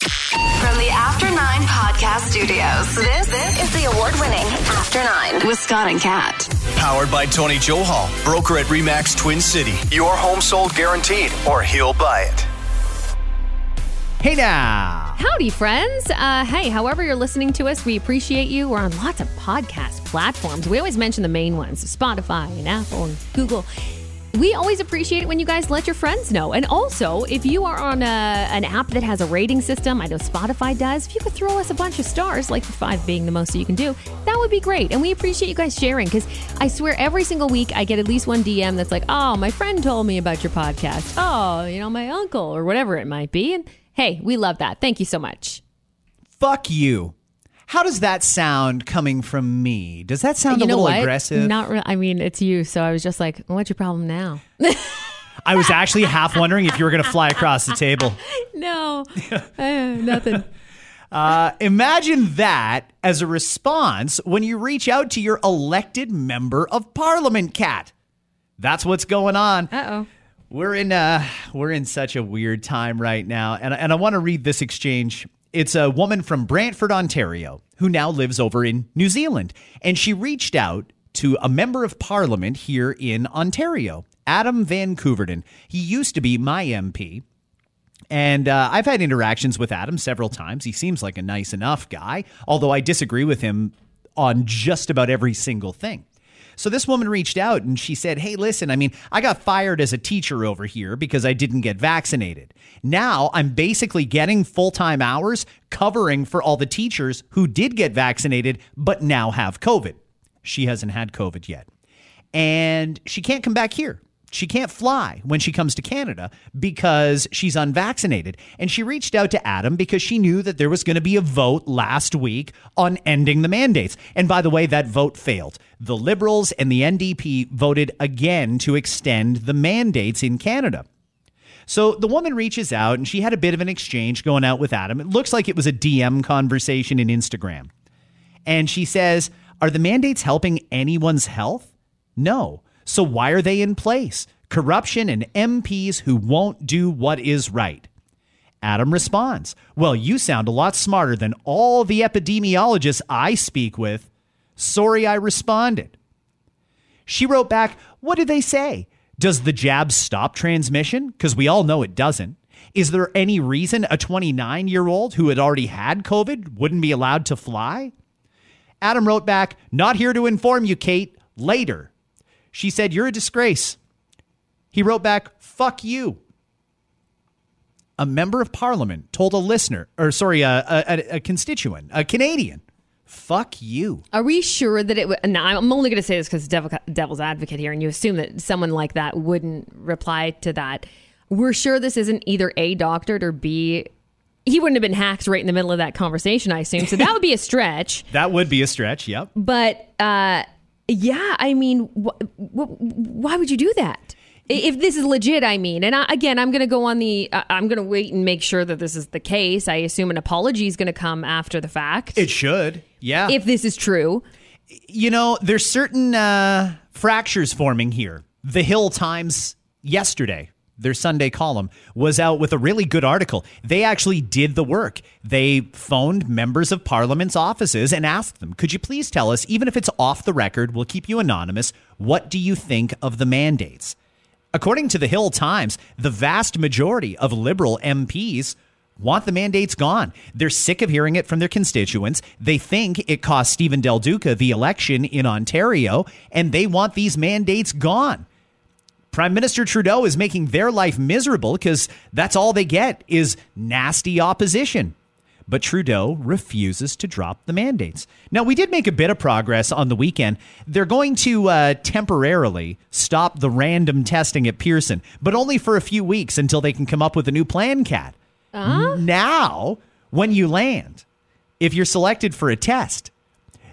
From the After Nine Podcast Studios, this, this is the award winning After Nine with Scott and Kat. Powered by Tony Johal, broker at REMAX Twin City. Your home sold guaranteed, or he'll buy it. Hey now. Howdy, friends. Uh, hey, however you're listening to us, we appreciate you. We're on lots of podcast platforms. We always mention the main ones Spotify and Apple and Google. We always appreciate it when you guys let your friends know. And also, if you are on a, an app that has a rating system, I know Spotify does, if you could throw us a bunch of stars, like five being the most that you can do, that would be great. And we appreciate you guys sharing because I swear every single week I get at least one DM that's like, oh, my friend told me about your podcast. Oh, you know, my uncle or whatever it might be. And hey, we love that. Thank you so much. Fuck you. How does that sound coming from me? Does that sound you a little what? aggressive? Not re- I mean, it's you. So I was just like, what's your problem now? I was actually half wondering if you were going to fly across the table. no, uh, nothing. Uh, imagine that as a response when you reach out to your elected member of parliament, Kat. That's what's going on. Uh oh. We're in uh we're in such a weird time right now, and and I want to read this exchange. It's a woman from Brantford, Ontario, who now lives over in New Zealand, and she reached out to a member of parliament here in Ontario, Adam Van Koeverden. He used to be my MP. And uh, I've had interactions with Adam several times. He seems like a nice enough guy, although I disagree with him on just about every single thing. So this woman reached out and she said, Hey, listen, I mean, I got fired as a teacher over here because I didn't get vaccinated. Now I'm basically getting full time hours covering for all the teachers who did get vaccinated but now have COVID. She hasn't had COVID yet. And she can't come back here. She can't fly when she comes to Canada because she's unvaccinated. And she reached out to Adam because she knew that there was going to be a vote last week on ending the mandates. And by the way, that vote failed. The Liberals and the NDP voted again to extend the mandates in Canada. So the woman reaches out and she had a bit of an exchange going out with Adam. It looks like it was a DM conversation in Instagram. And she says, Are the mandates helping anyone's health? No. So why are they in place? Corruption and MPs who won't do what is right. Adam responds, Well, you sound a lot smarter than all the epidemiologists I speak with. Sorry I responded. She wrote back, What did they say? Does the jab stop transmission? Because we all know it doesn't. Is there any reason a 29 year old who had already had COVID wouldn't be allowed to fly? Adam wrote back, Not here to inform you, Kate. Later. She said, You're a disgrace. He wrote back, Fuck you. A member of parliament told a listener, or sorry, a, a, a constituent, a Canadian, fuck you. Are we sure that it would? No, I'm only going to say this because devil, devil's advocate here, and you assume that someone like that wouldn't reply to that. We're sure this isn't either A, doctored or B, he wouldn't have been hacked right in the middle of that conversation, I assume. So that would be a stretch. That would be a stretch, yep. But uh, yeah, I mean, wh- wh- why would you do that? If this is legit, I mean, and I, again, I'm going to go on the. Uh, I'm going to wait and make sure that this is the case. I assume an apology is going to come after the fact. It should, yeah. if this is true. you know, there's certain uh, fractures forming here. The Hill Times yesterday, their Sunday column, was out with a really good article. They actually did the work. They phoned members of Parliament's offices and asked them, could you please tell us, even if it's off the record, we'll keep you anonymous, what do you think of the mandates? According to the Hill Times, the vast majority of Liberal MPs want the mandates gone. They're sick of hearing it from their constituents. They think it cost Stephen Del Duca the election in Ontario, and they want these mandates gone. Prime Minister Trudeau is making their life miserable because that's all they get is nasty opposition. But Trudeau refuses to drop the mandates. Now, we did make a bit of progress on the weekend. They're going to uh, temporarily stop the random testing at Pearson, but only for a few weeks until they can come up with a new plan, Kat. Now, when you land, if you're selected for a test,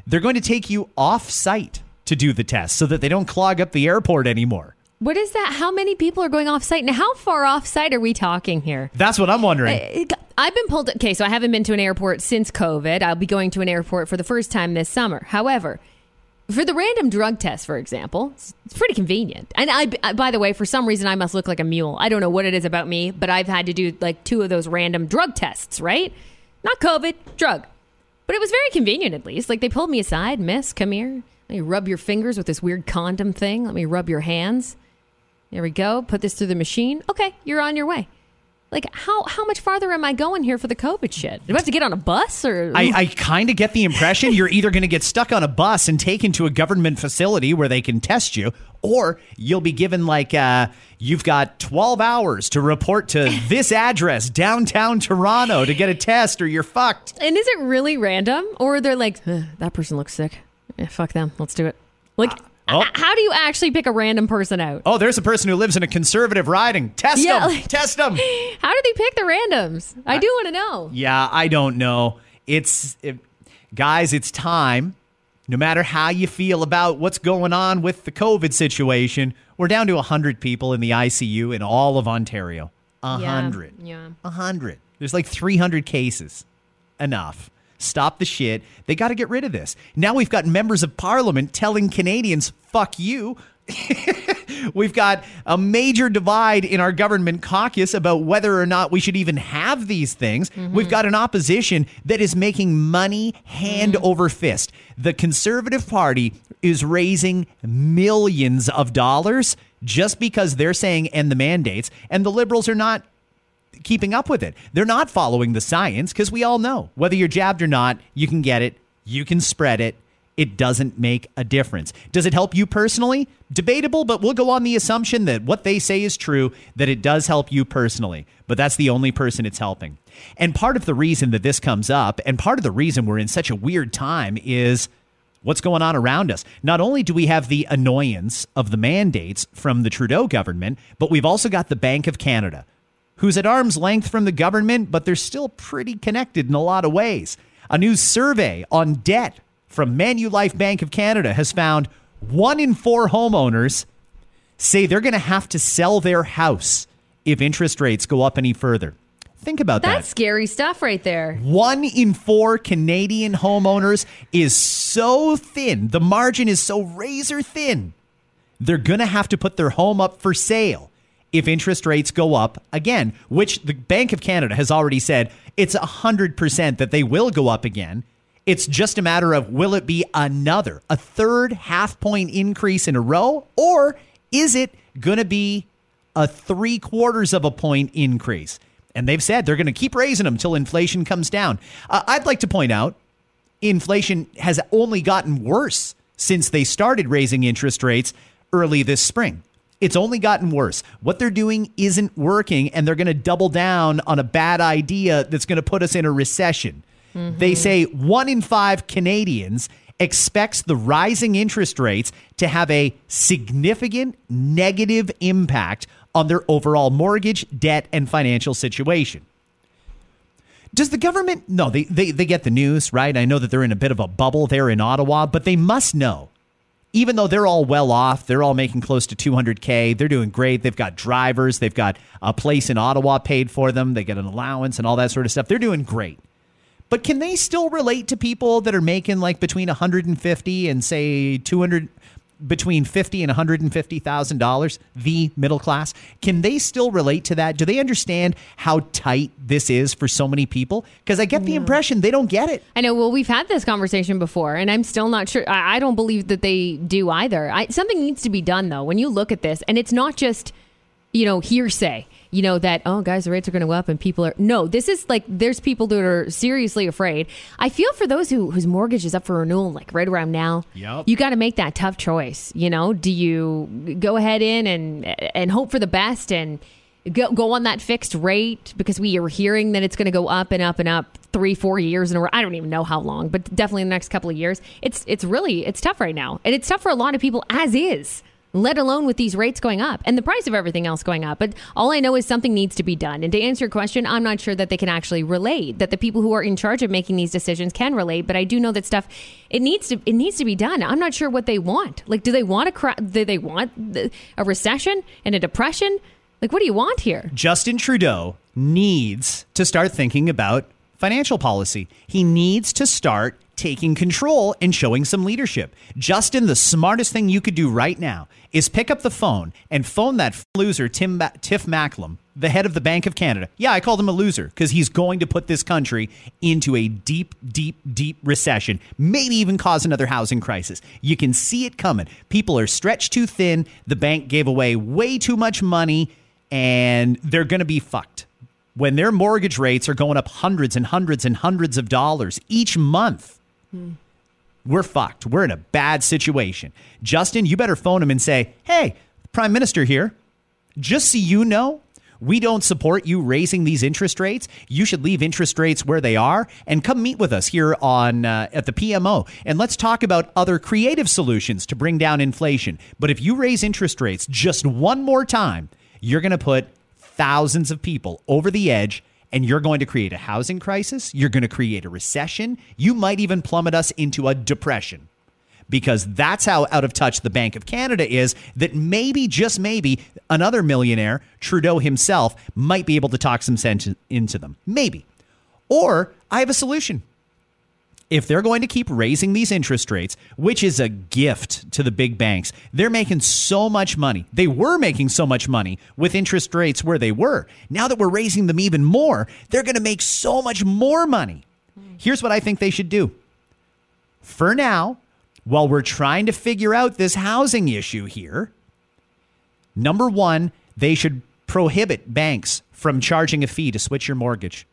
they're going to take you off site to do the test so that they don't clog up the airport anymore. What is that? How many people are going off site? Now, how far off site are we talking here? That's what I'm wondering. Uh, I've been pulled. Okay, so I haven't been to an airport since COVID. I'll be going to an airport for the first time this summer. However, for the random drug test, for example, it's, pretty convenient. And I, I, by the way, for some reason, I must look like a mule. I don't know what it is about me, but I've had to do like two of those random drug tests, right? Not COVID, drug. But it was very convenient, at least. Like they pulled me aside, Miss, come here. Let me rub your fingers with this weird condom thing. Let me rub your hands. There we go. Put this through the machine. Okay, you're on your way. Like how how much farther am I going here for the COVID shit? Do I have to get on a bus or? I, I kind of get the impression you're either going to get stuck on a bus and taken to a government facility where they can test you, or you'll be given like uh, you've got 12 hours to report to this address downtown Toronto to get a test, or you're fucked. and is it really random, or they're like "Huh, that person looks sick? Yeah, fuck them. Let's do it. Like. Oh. How do you actually pick a random person out? Oh, there's a person who lives in a conservative riding. Test Yeah, them. like- Test them. How do they pick the randoms? I do want to know. Yeah, I don't know. It's it, guys, it's time. No matter how you feel about what's going on with the COVID situation, we're down to 100 people in the ICU in all of Ontario. A Yeah, 100. yeah. A 100. There's like 300 cases. Enough. Stop the shit. They got to get rid of this. Now we've got members of parliament telling Canadians, fuck you. We've got a major divide in our government caucus about whether or not we should even have these things. Mm-hmm. We've got an opposition that is making money hand mm-hmm. over fist. The Conservative Party is raising millions of dollars just because they're saying end the mandates, and the Liberals are not keeping up with it. They're not following the science because we all know whether you're jabbed or not, you can get it, you can spread it. It doesn't make a difference. Does it help you personally? Debatable, but we'll go on the assumption that what they say is true, that it does help you personally. But that's the only person it's helping. And part of the reason that this comes up, and part of the reason we're in such a weird time is what's going on around us. Not only do we have the annoyance of the mandates from the Trudeau government, but we've also got the Bank of Canada, who's at arm's length from the government, but they're still pretty connected in a lot of ways. A new survey on debt from Manulife Bank of Canada has found one in four homeowners say they're going to have to sell their house if interest rates go up any further. Think about that. That's scary stuff right there. One in four Canadian homeowners is so thin, the margin is so razor thin, they're going to have to put their home up for sale if interest rates go up again, which the Bank of Canada has already said it's 100% that they will go up again. It's just a matter of will it be another, a third half point increase in a row, or is it going to be a three quarters of a point increase? And they've said they're going to keep raising them until inflation comes down. Uh, I'd like to point out inflation has only gotten worse since they started raising interest rates early this spring. It's only gotten worse. What they're doing isn't working, and they're going to double down on a bad idea that's going to put us in a recession. They mm-hmm. say one in five Canadians expects the rising interest rates to have a significant negative impact on their overall mortgage, debt, and financial situation. Does the government? No, they, they, they get the news, right? I know that they're in a bit of a bubble there in Ottawa, but they must know. Even though they're all well off, they're all making close to 200K. They're doing great. They've got drivers. They've got a place in Ottawa paid for them. They get an allowance and all that sort of stuff. They're doing great. But can they still relate to people that are making like between 150 and say 200 between 50 and 150,000 dollars, the middle class? Can they still relate to that? Do they understand how tight this is for so many people? Because I get the impression they don't get it. I know. Well, we've had this conversation before, and I'm still not sure. I, I don't believe that they do either. I, something needs to be done, though, when you look at this, and it's not just, you know, hearsay. You know that oh, guys, the rates are going to go up, and people are no. This is like there's people that are seriously afraid. I feel for those who whose mortgage is up for renewal, like right around now. Yep. You got to make that tough choice. You know, do you go ahead in and and hope for the best and go go on that fixed rate because we are hearing that it's going to go up and up and up three four years in a row. I don't even know how long, but definitely in the next couple of years. It's it's really it's tough right now, and it's tough for a lot of people as is. Let alone with these rates going up and the price of everything else going up. But all I know is something needs to be done. And to answer your question, I'm not sure that they can actually relate, that the people who are in charge of making these decisions can relate. But I do know that stuff it needs to it needs to be done. I'm not sure what they want. Like, do they want a do they want a recession and a depression? Like, what do you want here? Justin Trudeau needs to start thinking about financial policy. He needs to start taking control and showing some leadership. Justin, the smartest thing you could do right now is pick up the phone and phone that loser, Tim ba- Tiff Macklem, the head of the Bank of Canada. Yeah, I called him a loser because he's going to put this country into a deep, deep, deep recession, maybe even cause another housing crisis. You can see it coming. People are stretched too thin. The bank gave away way too much money, and they're going to be fucked. When their mortgage rates are going up hundreds and hundreds and hundreds of dollars each month, we're fucked. We're in a bad situation. Justin, you better phone him and say, hey, Prime Minister here, just so you know, we don't support you raising these interest rates. You should leave interest rates where they are and come meet with us here on uh, at the PMO and let's talk about other creative solutions to bring down inflation. But if you raise interest rates just one more time, you're going to put thousands of people over the edge and you're going to create a housing crisis. You're going to create a recession. You might even plummet us into a depression because that's how out of touch the Bank of Canada is. That maybe, just maybe, another millionaire, Trudeau himself, might be able to talk some sense into them. Maybe. Or I have a solution if they're going to keep raising these interest rates, which is a gift to the big banks, they're making so much money. They were making so much money with interest rates where they were. Now that we're raising them even more, they're going to make so much more money. Here's what I think they should do. For now, while we're trying to figure out this housing issue here, number one, they should prohibit banks from charging a fee to switch your mortgage.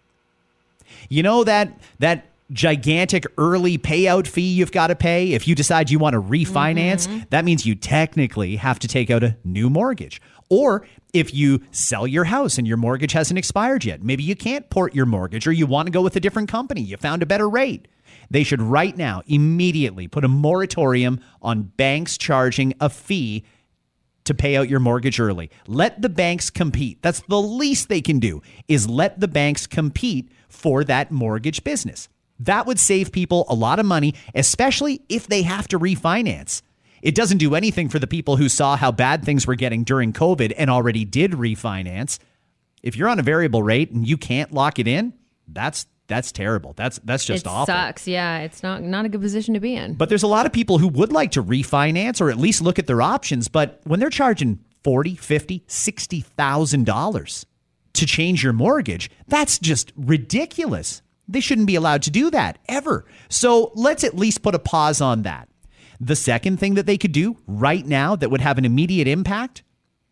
You know that that gigantic early payout fee you've got to pay if you decide you want to refinance, mm-hmm. that means you technically have to take out a new mortgage. Or if you sell your house and your mortgage hasn't expired yet, maybe you can't port your mortgage or you want to go with a different company, you found a better rate. They should right now immediately put a moratorium on banks charging a fee to pay out your mortgage early. Let the banks compete. That's the least they can do is let the banks compete for that mortgage business. That would save people a lot of money, especially if they have to refinance. It doesn't do anything for the people who saw how bad things were getting during COVID and already did refinance. If you're on a variable rate and you can't lock it in, that's that's terrible. That's that's just awful. it awful. Sucks. Yeah, it's not not a good position to be in. But there's a lot of people who would like to refinance or at least look at their options, but when they're charging 40, 50, 60,000 dollars to change your mortgage, that's just ridiculous. They shouldn't be allowed to do that ever. So let's at least put a pause on that. The second thing that they could do right now that would have an immediate impact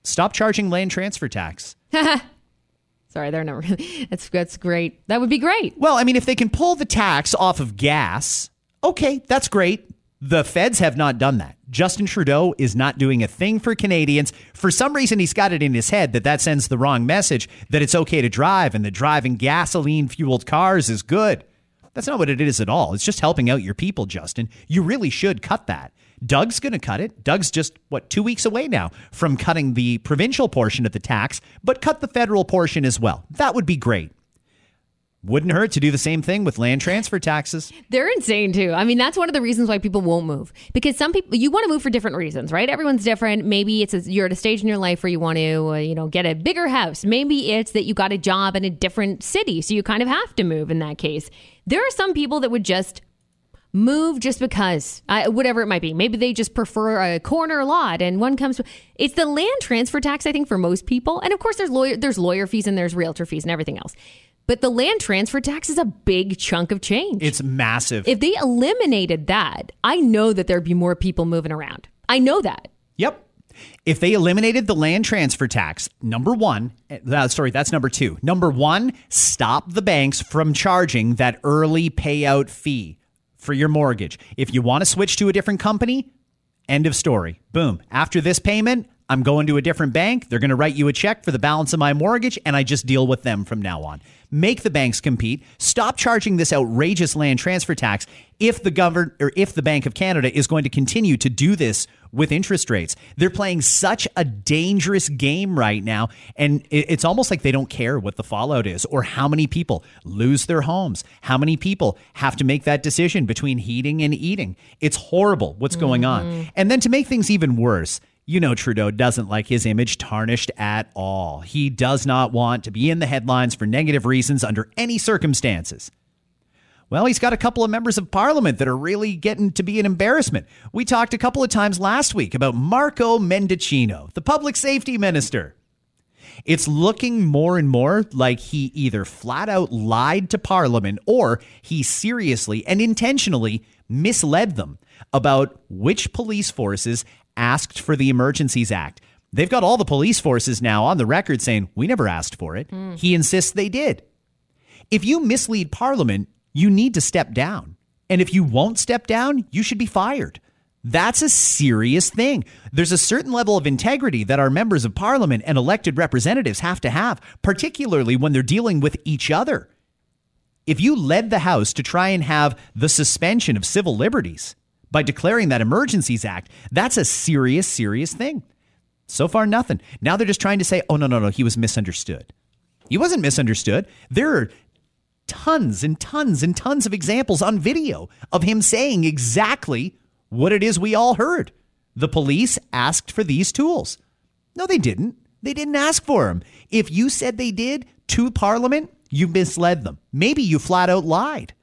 stop charging land transfer tax. Sorry, they're not really. That's, that's great. That would be great. Well, I mean, if they can pull the tax off of gas, okay, that's great. The feds have not done that. Justin Trudeau is not doing a thing for Canadians. For some reason, he's got it in his head that that sends the wrong message that it's okay to drive and that driving gasoline fueled cars is good. That's not what it is at all. It's just helping out your people, Justin. You really should cut that. Doug's going to cut it. Doug's just, what, two weeks away now from cutting the provincial portion of the tax, but cut the federal portion as well. That would be great. Wouldn't hurt to do the same thing with land transfer taxes. They're insane too. I mean, that's one of the reasons why people won't move because some people you want to move for different reasons, right? Everyone's different. Maybe it's a, you're at a stage in your life where you want to, uh, you know, get a bigger house. Maybe it's that you got a job in a different city, so you kind of have to move in that case. There are some people that would just move just because, uh, whatever it might be. Maybe they just prefer a corner lot, and one comes. It's the land transfer tax, I think, for most people, and of course, there's lawyer there's lawyer fees and there's realtor fees and everything else. But the land transfer tax is a big chunk of change. It's massive. If they eliminated that, I know that there'd be more people moving around. I know that. Yep. If they eliminated the land transfer tax, number one, uh, sorry, that's number two. Number one, stop the banks from charging that early payout fee for your mortgage. If you want to switch to a different company, end of story. Boom. After this payment, I'm going to a different bank. They're going to write you a check for the balance of my mortgage, and I just deal with them from now on. Make the banks compete. Stop charging this outrageous land transfer tax if the govern or if the Bank of Canada is going to continue to do this with interest rates. They're playing such a dangerous game right now, and it's almost like they don't care what the fallout is or how many people lose their homes, how many people have to make that decision between heating and eating. It's horrible what's going on. Mm-hmm. And then to make things even worse, you know, Trudeau doesn't like his image tarnished at all. He does not want to be in the headlines for negative reasons under any circumstances. Well, he's got a couple of members of parliament that are really getting to be an embarrassment. We talked a couple of times last week about Marco Mendicino, the public safety minister. It's looking more and more like he either flat out lied to Parliament or he seriously and intentionally misled them about which police forces asked for the Emergencies Act. They've got all the police forces now on the record saying, we never asked for it. Hmm. He insists they did. If you mislead Parliament, you need to step down. And if you won't step down, you should be fired. That's a serious thing. There's a certain level of integrity that our members of parliament and elected representatives have to have, particularly when they're dealing with each other. If you led the House to try and have the suspension of civil liberties by declaring that Emergencies Act, that's a serious, serious thing. So far, nothing. Now they're just trying to say, oh, no, no, no, he was misunderstood. He wasn't misunderstood. There are tons and tons and tons of examples on video of him saying exactly what it is we all heard. The police asked for these tools. No, they didn't. They didn't ask for them. If you said they did to Parliament, you misled them. Maybe you flat out lied.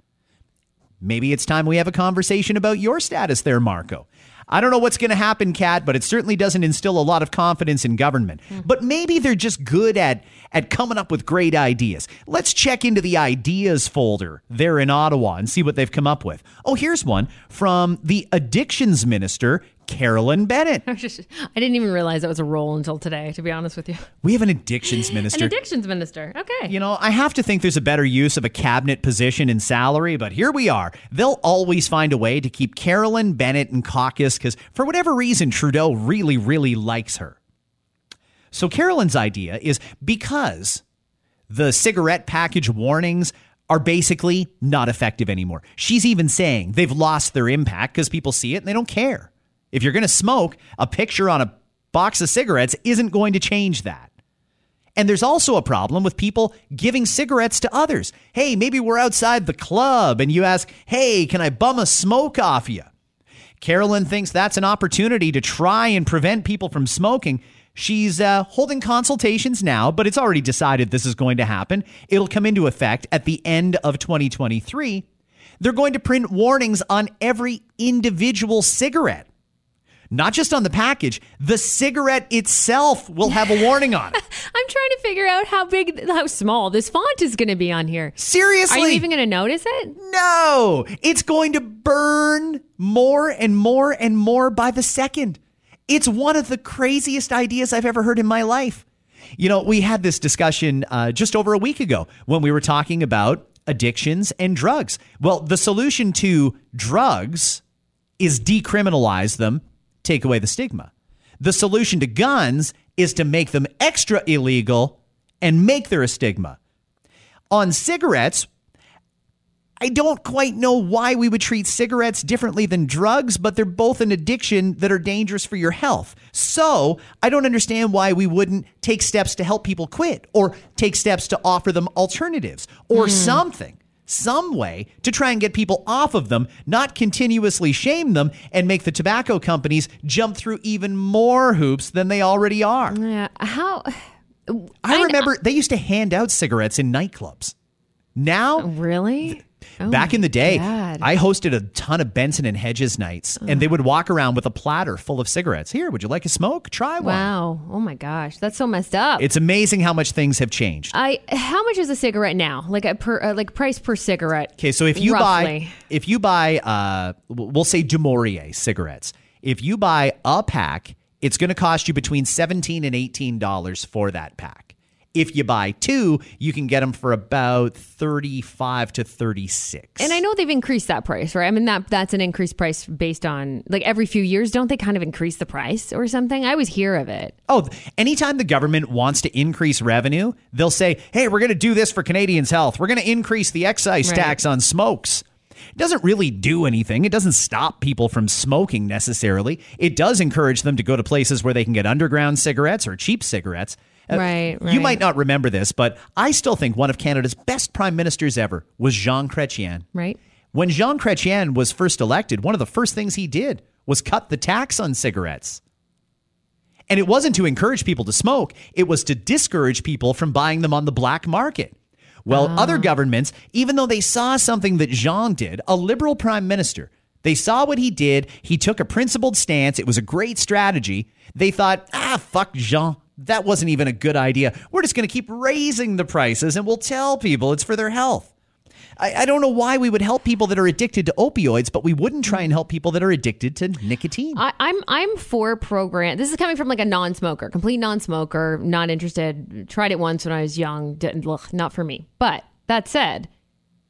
Maybe it's time we have a conversation about your status there, Marco. I don't know what's going to happen, Kat, but it certainly doesn't instill a lot of confidence in government. Hmm. But maybe they're just good at at coming up with great ideas. Let's check into the ideas folder there in Ottawa and see what they've come up with. Oh, here's one from the addictions minister, Carolyn Bennett. I just- I didn't even realize that was a role until today, to be honest with you. We have an addictions minister. An addictions minister. Okay. You know, I have to think there's a better use of a cabinet position and salary, but here we are. They'll always find a way to keep Carolyn Bennett in caucus because, for whatever reason, Trudeau really, really likes her. So, Carolyn's idea is because the cigarette package warnings are basically not effective anymore. She's even saying they've lost their impact because people see it and they don't care. If you're going to smoke, a picture on a box of cigarettes isn't going to change that. And there's also a problem with people giving cigarettes to others. Hey, maybe we're outside the club and you ask, hey, can I bum a smoke off you? Carolyn thinks that's an opportunity to try and prevent people from smoking. She's uh, holding consultations now, but it's already decided this is going to happen. It'll come into effect at the end of 2023. They're going to print warnings on every individual cigarette. Not just on the package, the cigarette itself will have a warning on it. I'm trying to figure out how big, how small this font is going to be on here. Seriously. Are you even going to notice it? No, it's going to burn more and more and more by the second. It's one of the craziest ideas I've ever heard in my life. You know, we had this discussion uh, just over a week ago when we were talking about addictions and drugs. Well, the solution to drugs is decriminalize them, take away the stigma. The solution to guns is to make them extra illegal and make there a stigma. On cigarettes, I don't quite know why we would treat cigarettes differently than drugs, but they're both an addiction that are dangerous for your health. So I don't understand why we wouldn't take steps to help people quit or take steps to offer them alternatives or hmm. something, some way to try and get people off of them, not continuously shame them and make the tobacco companies jump through even more hoops than they already are. Yeah. How? I remember they used to hand out cigarettes in nightclubs. Now, Really? Oh Back in the day, God. I hosted a ton of Benson and Hedges nights, and they would walk around with a platter full of cigarettes. Here, would you like a smoke? Try one. Wow. Oh my gosh. That's so messed up. It's amazing how much things have changed. I how much is a cigarette now? Like a per uh, like price per cigarette? Okay, so if you buy if you buy uh we'll say Du Maurier cigarettes, if you buy a pack, it's going to cost you between 17 and 18 dollars for that pack. If you buy two, you can get them for about 35 to 36. And I know they've increased that price, right? I mean that that's an increased price based on like every few years. Don't they kind of increase the price or something? I always hear of it. Oh, anytime the government wants to increase revenue, they'll say, hey, we're going to do this for Canadians' health. We're going to increase the excise Right. tax on smokes. It doesn't really do anything. It doesn't stop people from smoking necessarily. It does encourage them to go to places where they can get underground cigarettes or cheap cigarettes. Uh, Right, You might not remember this, but I still think one of Canada's best prime ministers ever was Jean Chrétien. Right. When Jean Chrétien was first elected, one of the first things he did was cut the tax on cigarettes. And it wasn't to encourage people to smoke, it was to discourage people from buying them on the black market. Well, other governments, even though they saw something that Jean did, a liberal prime minister, they saw what he did. He took a principled stance. It was a great strategy. They thought, ah, fuck Jean. That wasn't even a good idea. We're just going to keep raising the prices and we'll tell people it's for their health. I, I don't know why we would help people that are addicted to opioids, but we wouldn't try and help people that are addicted to nicotine. I, I'm I'm for program. This is coming from like a non-smoker, complete non-smoker, not interested. Tried it once when I was young, didn't ugh, not for me. But that said,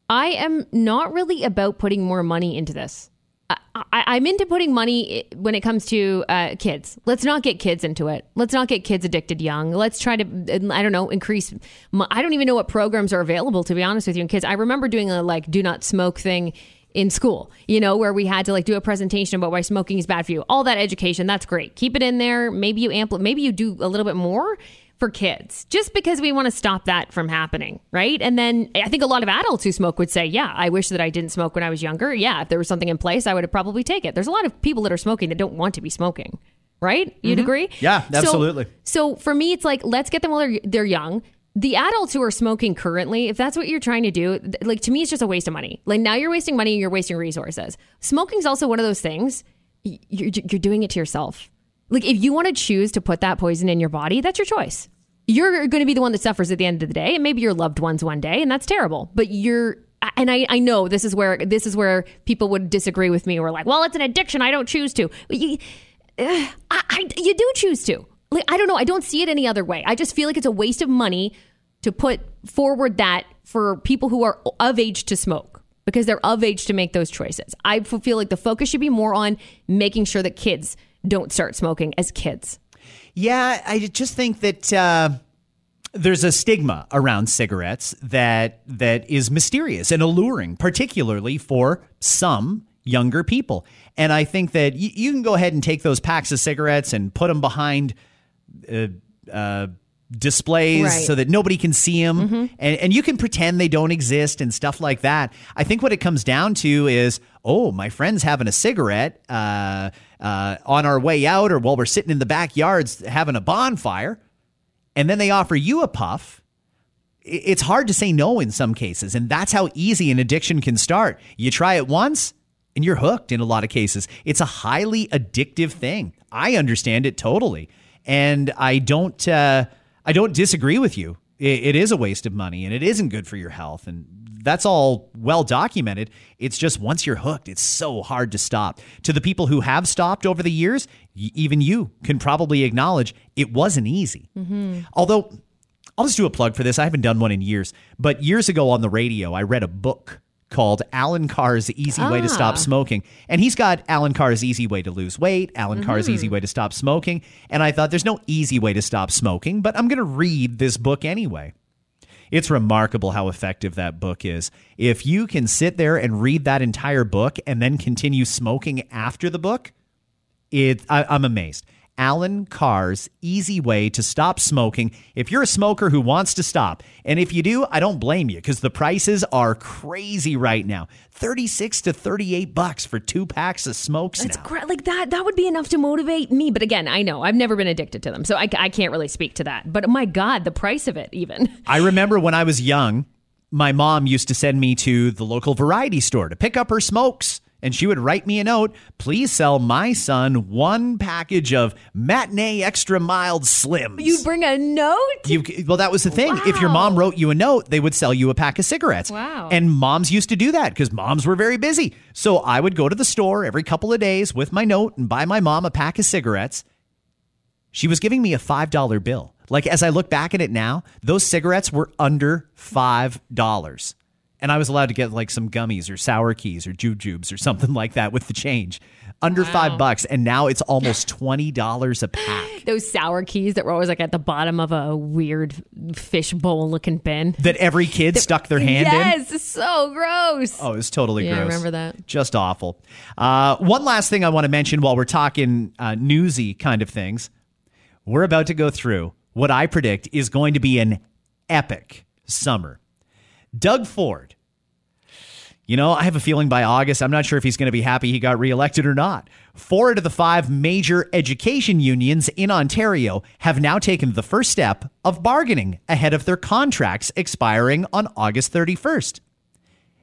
I am not really about putting more money into this. I, I'm into putting money when it comes to uh, kids. Let's not get kids into it. Let's not get kids addicted young. Let's try to, I don't know, increase. mo- I don't even know what programs are available, to be honest with you, in kids. I remember doing a like do not smoke thing in school, you know, where we had to like do a presentation about why smoking is bad for you. All that education, that's great. Keep it in there. Maybe you ampli- maybe you do a little bit more for kids just because we want to stop that from happening, right? And then I think a lot of adults who smoke would say, "Yeah, I wish that I didn't smoke when I was younger. Yeah, if there was something in place, I would have probably take it." There's a lot of people that are smoking that don't want to be smoking. Right? You'd mm-hmm. agree? Yeah, absolutely. So, for me, it's like let's get them while they're, they're young. The adults who are smoking currently, if that's what you're trying to do, like to me, it's just a waste of money. Like now you're wasting money and you're wasting resources. Smoking's also one of those things. You're, you're doing it to yourself. Like if you want to choose to put that poison in your body, that's your choice. You're going to be the one that suffers at the end of the day, and maybe your loved ones one day, and that's terrible. But you're, and I, I know this is where this is where people would disagree with me. We're like, well, it's an addiction. I don't choose to. You, I, I, you do choose to. Like, I don't know. I don't see it any other way. I just feel like it's a waste of money to put forward that for people who are of age to smoke because they're of age to make those choices. I feel like the focus should be more on making sure that kids don't start smoking as kids. Yeah, I just think that uh, there's a stigma around cigarettes that that is mysterious and alluring, particularly for some younger people. And I think that y- you can go ahead and take those packs of cigarettes and put them behind uh, uh, displays Right. Mm-hmm. so that nobody can see them, and, and you can pretend they don't exist and stuff like that. I think what it comes down to is, oh, my friend's having a cigarette uh, on our way out, or while we're sitting in the backyards having a bonfire, and then they offer you a puff. It's hard to say no in some cases, and that's how easy an addiction can start. You try it once, and you're hooked in a lot of cases. It's a highly addictive thing. I understand it totally, and I don't. Uh, I don't disagree with you. It is a waste of money, and it isn't good for your health, and that's all well documented. It's just once you're hooked, it's so hard to stop. To the people who have stopped over the years, y- even you can probably acknowledge it wasn't easy. Although I'll just do a plug for this. I haven't done one in years, but years ago on the radio, I read a book called Allen Carr's Easy Way to Stop Ah. Smoking. And he's got Allen Carr's Easy Way to Lose Weight, Allen Carr's Easy Way to Stop Smoking. And I thought there's no easy way to stop smoking, but I'm going to read this book anyway. It's remarkable how effective that book is. If you can sit there and read that entire book and then continue smoking after the book, it I, I'm amazed. Allen Carr's easy way to stop smoking. If you're a smoker who wants to stop, and if you do, I don't blame you because the prices are crazy right now. 36 to 38 bucks for two packs of smokes It's now. great. Like that, that would be enough to motivate me. But again, I know I've never been addicted to them, so I, I can't really speak to that. But my God, the price of it, even. I remember when I was young, my mom used to send me to the local variety store to pick up her smokes. And she would write me a note, please sell my son one package of matinee extra mild slims. You'd bring a note. You, well, that was the thing. If your mom wrote you a note, they would sell you a pack of cigarettes. Wow. And moms used to do that because moms were very busy. So I would go to the store every couple of days with my note and buy my mom a pack of cigarettes. She was giving me a $5 bill. Like as I look back at it now, those cigarettes were under five dollars. And I was allowed to get like some gummies or sour keys or jujubes or something like that with the change. Under five bucks. And now it's almost twenty dollars a pack. Those sour keys that were always like at the bottom of a weird fishbowl looking bin. That every kid stuck their hand in. yes, so gross. Oh, it was totally Yeah, I remember that. Just awful. Uh, one last thing I want to mention while we're talking uh, newsy kind of things. We're about to go through what I predict is going to be an epic summer. Doug Ford. You know, I have a feeling by August, I'm not sure if he's going to be happy he got reelected or not. Four out of the five major education unions in Ontario have now taken the first step of bargaining ahead of their contracts expiring on August 31st.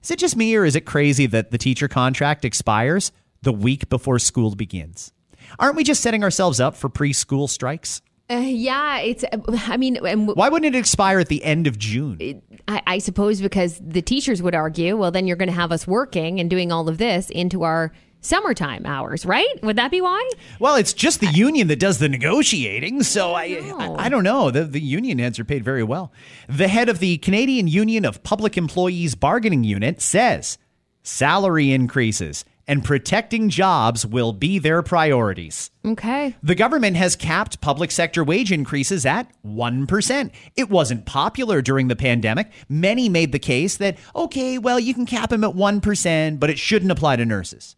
Is it just me or is it crazy that the teacher contract expires the week before school begins? Aren't we just setting ourselves up for preschool strikes? Uh, yeah, it's. I mean, and w- Why wouldn't it expire at the end of June? I, I suppose because the teachers would argue, well, then you're going to have us working and doing all of this into our summertime hours, right? Would that be why? Well, it's just the union that does the negotiating, so I. I, I don't know. The, the union heads are paid very well. The head of the Canadian Union of Public Employees Bargaining Unit says salary increases and protecting jobs will be their priorities. Okay. The government has capped public sector wage increases at 1%. It wasn't popular during the pandemic. Many made the case that, okay, well, you can cap them at 1%, but it shouldn't apply to nurses.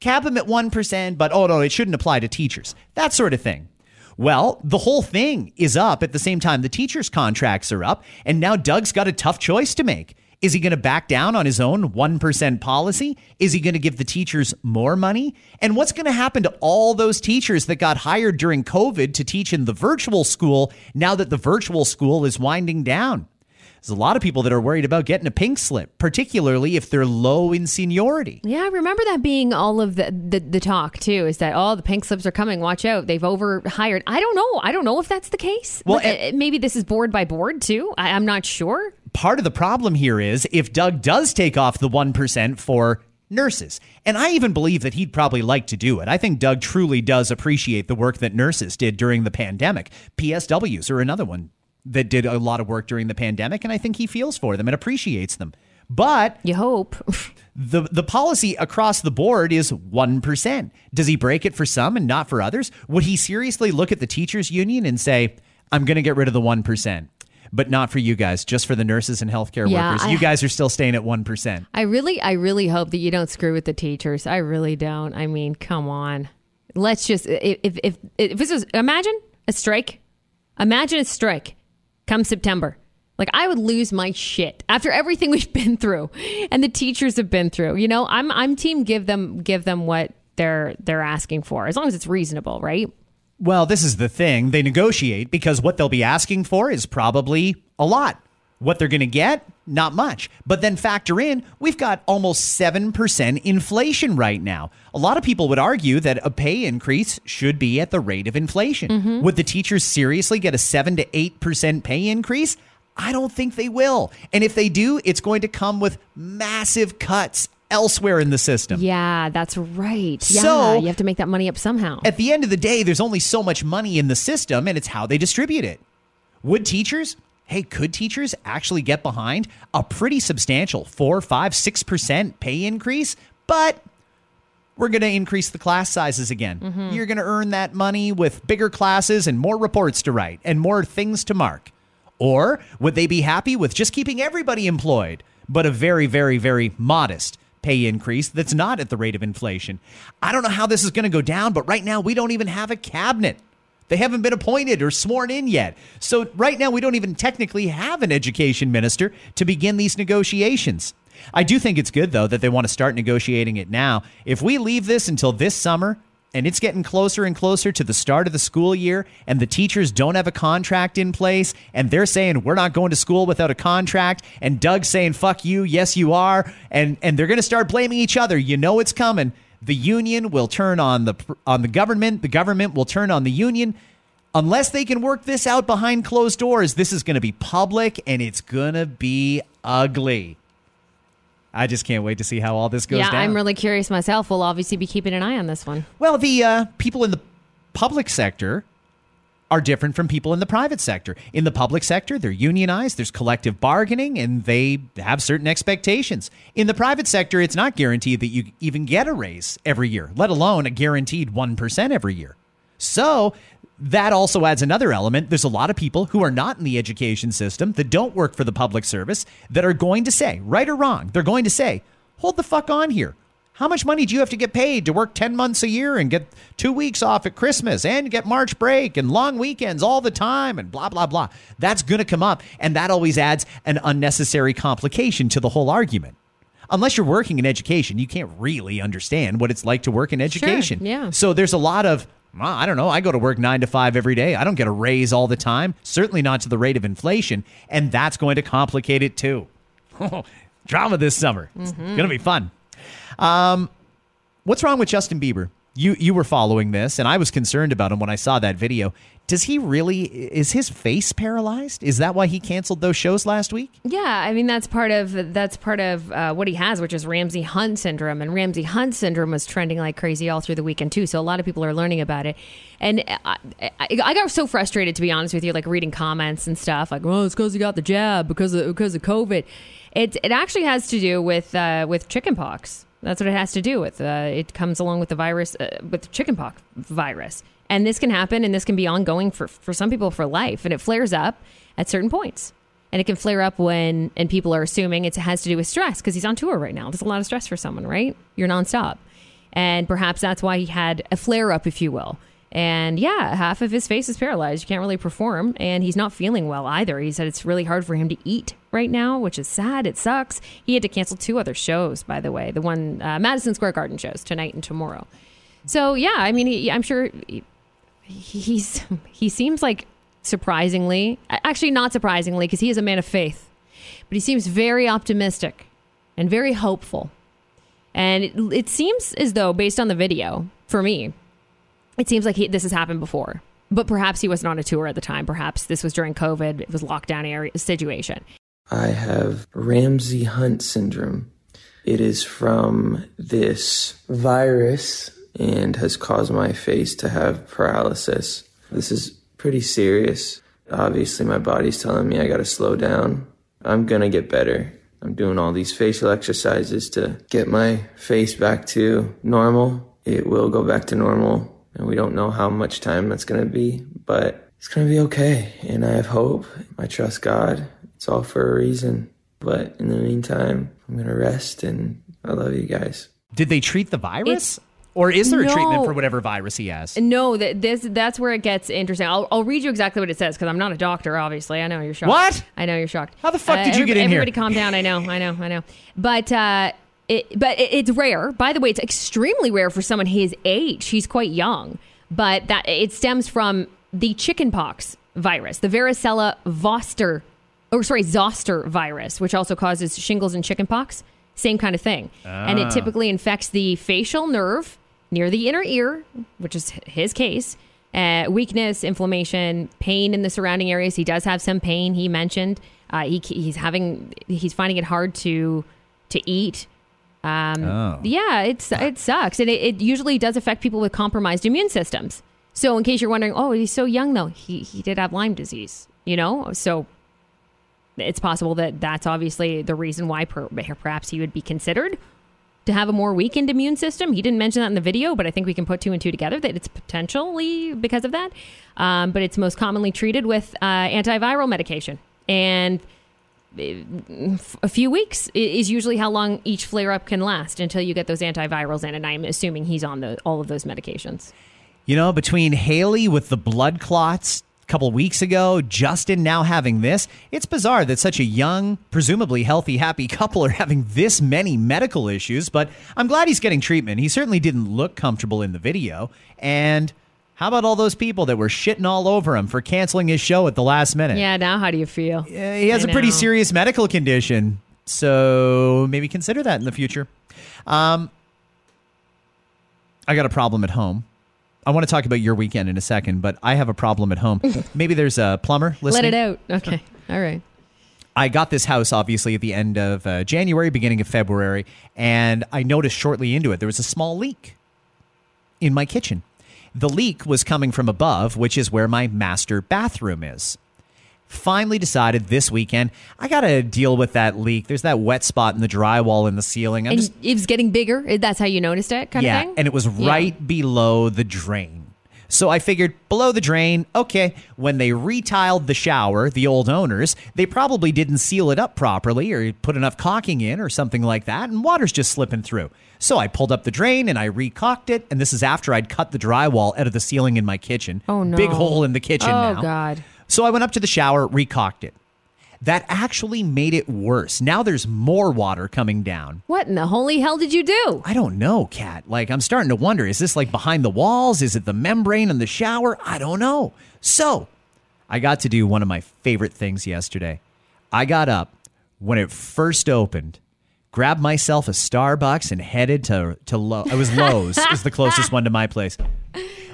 Cap them at 1%, but oh no, it shouldn't apply to teachers. That sort of thing. Well, the whole thing is up at the same time the teachers' contracts are up, and now Doug's got a tough choice to make. Is he going to back down on his own 1% policy? Is he going to give the teachers more money? And what's going to happen to all those teachers that got hired during COVID to teach in the virtual school now that the virtual school is winding down? There's a lot of people that are worried about getting a pink slip, particularly if they're low in seniority. Yeah, I remember that being all of the, the the talk too. Is that oh the pink slips are coming? Watch out! They've overhired. I don't know. I don't know if that's the case. Well, and- uh, maybe this is board by board too. I, I'm not sure. Part of the problem here is if Doug does take off the 1% for nurses, and I even believe that he'd probably like to do it. I think Doug truly does appreciate the work that nurses did during the pandemic. PSWs are another one that did a lot of work during the pandemic, and I think he feels for them and appreciates them. But You hope. the the policy across the board is 1%. Does he break it for some and not for others? Would he seriously look at the teachers union and say, "I'm going to get rid of the 1%, but not for you guys, just for the nurses and healthcare Yeah, workers. I- you guys are still staying at 1%." I really, I really hope that you don't screw with the teachers. I really don't. I mean, come on. Let's just if if if, if this was imagine a strike. Imagine a strike come September. Like I would lose my shit after everything we've been through and the teachers have been through. You know, I'm I'm team give them give them what they're they're asking for as long as it's reasonable, right? Well, this is the thing. They negotiate because what they'll be asking for is probably a lot. What they're going to get, not much. But then factor in, we've got almost 7% inflation right now. A lot of people would argue that a pay increase should be at the rate of inflation. Mm-hmm. Would the teachers seriously get a 7 to 8% pay increase? I don't think they will. And if they do, it's going to come with massive cuts elsewhere in the system. Yeah, that's right. Yeah, So- you have to make that money up somehow. At the end of the day, there's only so much money in the system, and it's how they distribute it. Would teachers, hey, could teachers actually get behind a pretty substantial four, five, six percent pay increase? But we're going to increase the class sizes again. Mm-hmm. You're going to earn that money with bigger classes and more reports to write and more things to mark. Or would they be happy with just keeping everybody employed, but a very, very, very modest pay increase that's not at the rate of inflation? I don't know how this is going to go down, but right now we don't even have a cabinet. They haven't been appointed or sworn in yet. So right now we don't even technically have an education minister to begin these negotiations. I do think it's good though that they want to start negotiating it now. If we leave this until this summer and it's getting closer and closer to the start of the school year and the teachers don't have a contract in place and they're saying we're not going to school without a contract and Doug's saying fuck you, yes you are and and they're going to start blaming each other. You know it's coming. The union will turn on the on the government, the government will turn on the union. Unless they can work this out behind closed doors, this is going to be public and it's going to be ugly. I just can't wait to see how all this goes yeah, down. I'm really curious myself. We'll obviously be keeping an eye on this one. Well, the uh, people in the public sector are different from people in the private sector. In the public sector, they're unionized, there's collective bargaining, and they have certain expectations. In the private sector, it's not guaranteed that you even get a raise every year, let alone a guaranteed 1% every year. So that also adds another element. There's a lot of people who are not in the education system that don't work for the public service that are going to say, right or wrong, they're going to say, hold the fuck on here. How much money do you have to get paid to work 10 months a year and get two weeks off at Christmas and get March break and long weekends all the time and blah, blah, blah? That's going to come up. And that always adds an unnecessary complication to the whole argument. Unless you're working in education, you can't really understand what it's like to work in education. yeah. So there's a lot of, well, I don't know, I go to work nine to five every day. I don't get a raise all the time, certainly not to the rate of inflation. And that's going to complicate it too. Drama this summer. It's going to be fun. Um, what's wrong with Justin Bieber? You you were following this, and I was concerned about him when I saw that video. Does he really? Is his face paralyzed? Is that why he canceled those shows last week? Yeah, I mean that's part of that's part of uh, what he has, which is Ramsay Hunt syndrome, and Ramsay Hunt syndrome was trending like crazy all through the weekend too. So a lot of people are learning about it, and I, I, I got so frustrated to be honest with you, like reading comments and stuff, like, "Well, it's because he got the jab because of because of COVID." It it actually has to do with uh, with chickenpox. That's what it has to do with. Uh, it comes along with the virus, uh, with the chickenpox virus. And this can happen and this can be ongoing for, for some people for life. And it flares up at certain points. And it can flare up when, and people are assuming it has to do with stress because he's on tour right now. There's a lot of stress for someone, right? You're nonstop. And perhaps that's why he had a flare up, if you will. And yeah, half of his face is paralyzed. You can't really perform. And he's not feeling well either. He said it's really hard for him to eat right now, which is sad. It sucks. He had to cancel two other shows, by the way, the one uh, Madison Square Garden shows tonight and tomorrow. So yeah, I mean, he, I'm sure he, he's he seems like surprisingly, actually not surprisingly, because he is a man of faith, but he seems very optimistic and very hopeful. And it, it seems as though, based on the video, for me, it seems like he, this has happened before. But perhaps he wasn't on a tour at the time. Perhaps this was during COVID. It was lockdown area situation. I have Ramsay Hunt syndrome. It is from this virus and has caused my face to have paralysis. This is pretty serious. Obviously, my body's telling me I gotta slow down. I'm gonna get better. I'm doing all these facial exercises to get my face back to normal. It will go back to normal, and we don't know how much time that's gonna be, but it's gonna be okay. And I have hope. I trust God. It's all for a reason. But in the meantime, I'm gonna rest and I love you guys. Did they treat the virus? It's- or is there a treatment for whatever virus he has? No, that this that's where it gets interesting. I'll, I'll read you exactly what it says because I'm not a doctor. Obviously, I know you're shocked. What? I know you're shocked. How the fuck did you get in here? Everybody, calm down. I know, I know, I know. But uh, it, but it, it's rare. By the way, it's extremely rare for someone his age. He's quite young, but that it stems from the chickenpox virus, the varicella zoster, or sorry, zoster virus, which also causes shingles and chickenpox. Same kind of thing, and Ah. it typically infects the facial nerve near the inner ear, which is his case. Uh, weakness, inflammation, pain in the surrounding areas. He does have some pain. He mentioned uh, he, he's having he's finding it hard to to eat. Um, Oh. Yeah, it's it sucks, and it, it usually does affect people with compromised immune systems. So, in case you're wondering, oh, he's so young though. He he did have Lyme disease, you know. So it's possible that that's obviously the reason why per, perhaps he would be considered to have a more weakened immune system. He didn't mention that in the video, but I think we can put two and two together that it's potentially because of that. Um, but it's most commonly treated with uh, antiviral medication. And a few weeks is usually how long each flare up can last until you get those antivirals in. And I'm assuming he's on the, all of those medications. You know, between Haley with the blood clots a couple weeks ago, Justin now having this, it's bizarre that such a young, presumably healthy, happy couple are having this many medical issues. But I'm glad he's getting treatment. He certainly didn't look comfortable in the video. And how about all those people that were shitting all over him for canceling his show at the last minute? Yeah, now how do you feel? Uh, he has I a pretty know. serious medical condition. So maybe consider that in the future. Um, I got a problem at home. I want to talk about your weekend in a second, but I have a problem at home. maybe there's a plumber listening. Let it out. Okay. All right. I got this house obviously at the end of uh, January, beginning of February, and I noticed shortly into it there was a small leak in my kitchen. The leak was coming from above, which is where my master bathroom is. Finally decided this weekend, I got to deal with that leak. There's that wet spot in the drywall in the ceiling. I'm And just it was getting bigger. That's how you noticed it, kind yeah, of thing? and it was Yeah. right below the drain. So I figured below the drain, okay, when they retiled the shower, the old owners, they probably didn't seal it up properly or put enough caulking in or something like that, and water's just slipping through. So I pulled up the drain and I recaulked it, and this is after I'd cut the drywall out of the ceiling in my kitchen. Oh, no. Big hole in the kitchen Oh, now. God. So I went up to the shower, recaulked it. That actually made it worse. Now there's more water coming down. What in the holy hell did you do? I don't know, Kat. Like, I'm starting to wonder is this like behind the walls? Is it the membrane in the shower? I don't know. So, I got to do one of my favorite things yesterday. I got up when it first opened, grabbed myself a Starbucks, and headed to, to Lowe's. It was Lowe's, is the closest one to my place.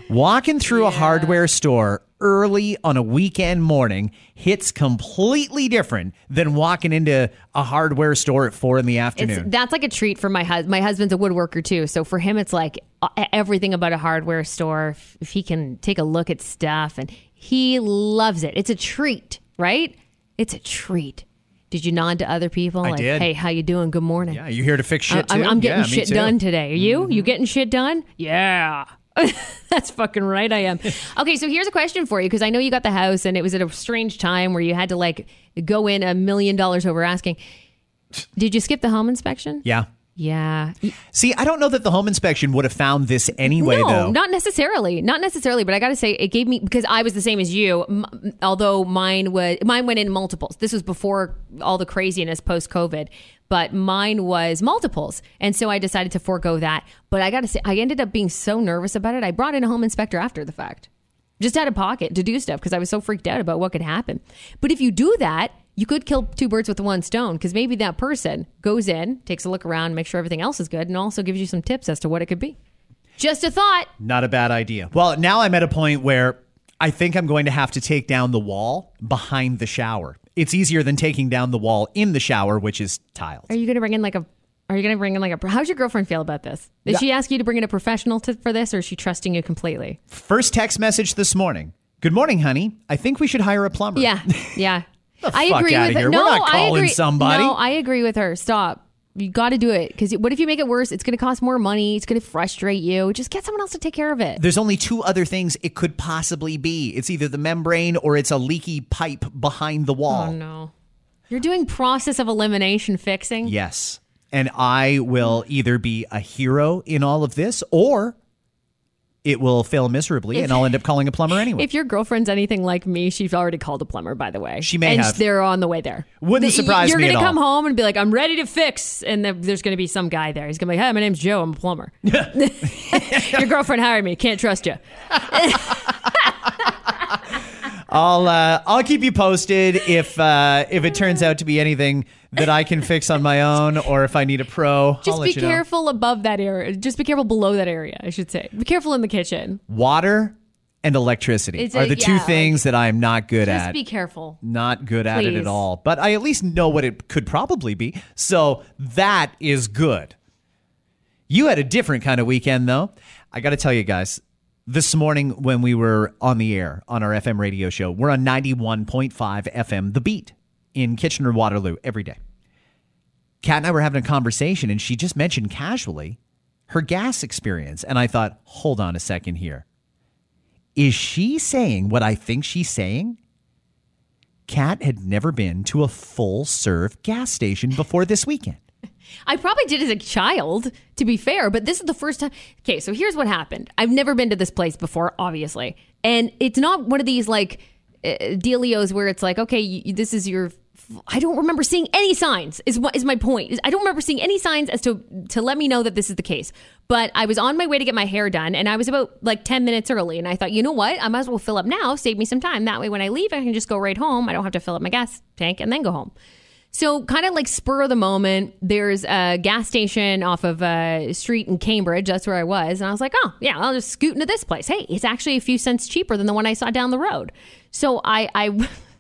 Walking through a hardware store early on a weekend morning hits completely different than walking into a hardware store at four in the afternoon. It's, that's like a treat for my husband. My husband's a woodworker too, so for him, it's like uh, everything about a hardware store. If, he can take a look at stuff, and he loves it. It's a treat, right? It's a treat. Did you nod to other people? I like, did. hey, how you doing? Good morning. yeah, you here to fix shit I'm. I'm getting Yeah, shit. Mm-hmm. done today. Are you? You getting shit done? Yeah. That's fucking right. I am. Okay, so here's a question for you because I know you got the house and it was at a strange time where you had to like go in a million dollars over asking. Did you skip the home inspection? Yeah. Yeah. See, I don't know that the home inspection would have found this anyway, no, though. not necessarily. Not necessarily, but I got to say it gave me because I was the same as you. M- although mine was mine went in multiples. This was before all the craziness post COVID, but mine was multiples, and so I decided to forego that. But I got to say, I ended up being so nervous about it. I brought in a home inspector after the fact, just out of pocket to do stuff because I was so freaked out about what could happen. But if you do that. You could kill two birds with one stone because maybe that person goes in, takes a look around, makes sure everything else is good, and also gives you some tips as to what it could be. Just a thought. Not a bad idea. Well, now I'm at a point where I think I'm going to have to take down the wall behind the shower. It's easier than taking down the wall in the shower, which is tiled. Are you going to bring in like a? Are you going to bring in like a? How's your girlfriend feel about this? Did she ask you to bring in a professional to, for this, or is she trusting you completely? First text message this morning. Good morning, honey. I think we should hire a plumber. Yeah, yeah. I fuck agree with here. her. We're No, not I calling agree. somebody. No, I agree with her. Stop. You got to do it because what if you make it worse? It's going to cost more money. It's going to frustrate you. Just get someone else to take care of it. There's only two other things it could possibly be. It's either the membrane or it's a leaky pipe behind the wall. Oh no, you're doing process of elimination fixing. Yes. And I will either be a hero in all of this or it will fail miserably and I'll end up calling a plumber anyway. If your girlfriend's anything like me, she's already called a plumber. By the way, She may and have. They're on the way there. Wouldn't The- surprise You're me gonna come all. home and be like, "I'm ready to fix," and there's gonna be some guy there. He's gonna be like, "Hi, my name's Joe. I'm a plumber." your girlfriend hired me. Can't trust you. I'll uh, I'll keep you posted if uh, if it turns out to be anything that I can fix on my own or if I need a pro. Just I'll let be you know. careful above that area. Just be careful below that area. I should say. Be careful in the kitchen. Water and electricity It's are a- the two yeah, things that I am not good Just at. Just be careful. not good at it at all. But I at least know what it could probably be. So that is good. You had a different kind of weekend, though. I got to tell you guys, this morning when we were on the air on our FM radio show, we're on 91.5 FM, The Beat in Kitchener Waterloo every day. Kat and I were having a conversation, and she just mentioned casually her gas experience. And I thought, hold on a second here. Is she saying what I think she's saying? Kat had never been to a full serve gas station before this weekend. I probably did as a child, to be fair, but this is the first time. Okay, so here's what happened. I've never been to this place before, obviously, and it's not one of these like uh, dealios where it's like, okay, you, this is your. I don't remember seeing any signs. Is what is my point? I don't remember seeing any signs as to to let me know that this is the case. But I was on my way to get my hair done, and I was about like ten minutes early, and I thought, you know what, I might as well fill up now, save me some time. That way, when I leave, I can just go right home. I don't have to fill up my gas tank and then go home. So, kind of like spur of the moment, there's a gas station off of a street in Cambridge. That's where I was. And I was like, oh, yeah, I'll just scoot into this place. Hey, it's actually a few cents cheaper than the one I saw down the road. So, I, I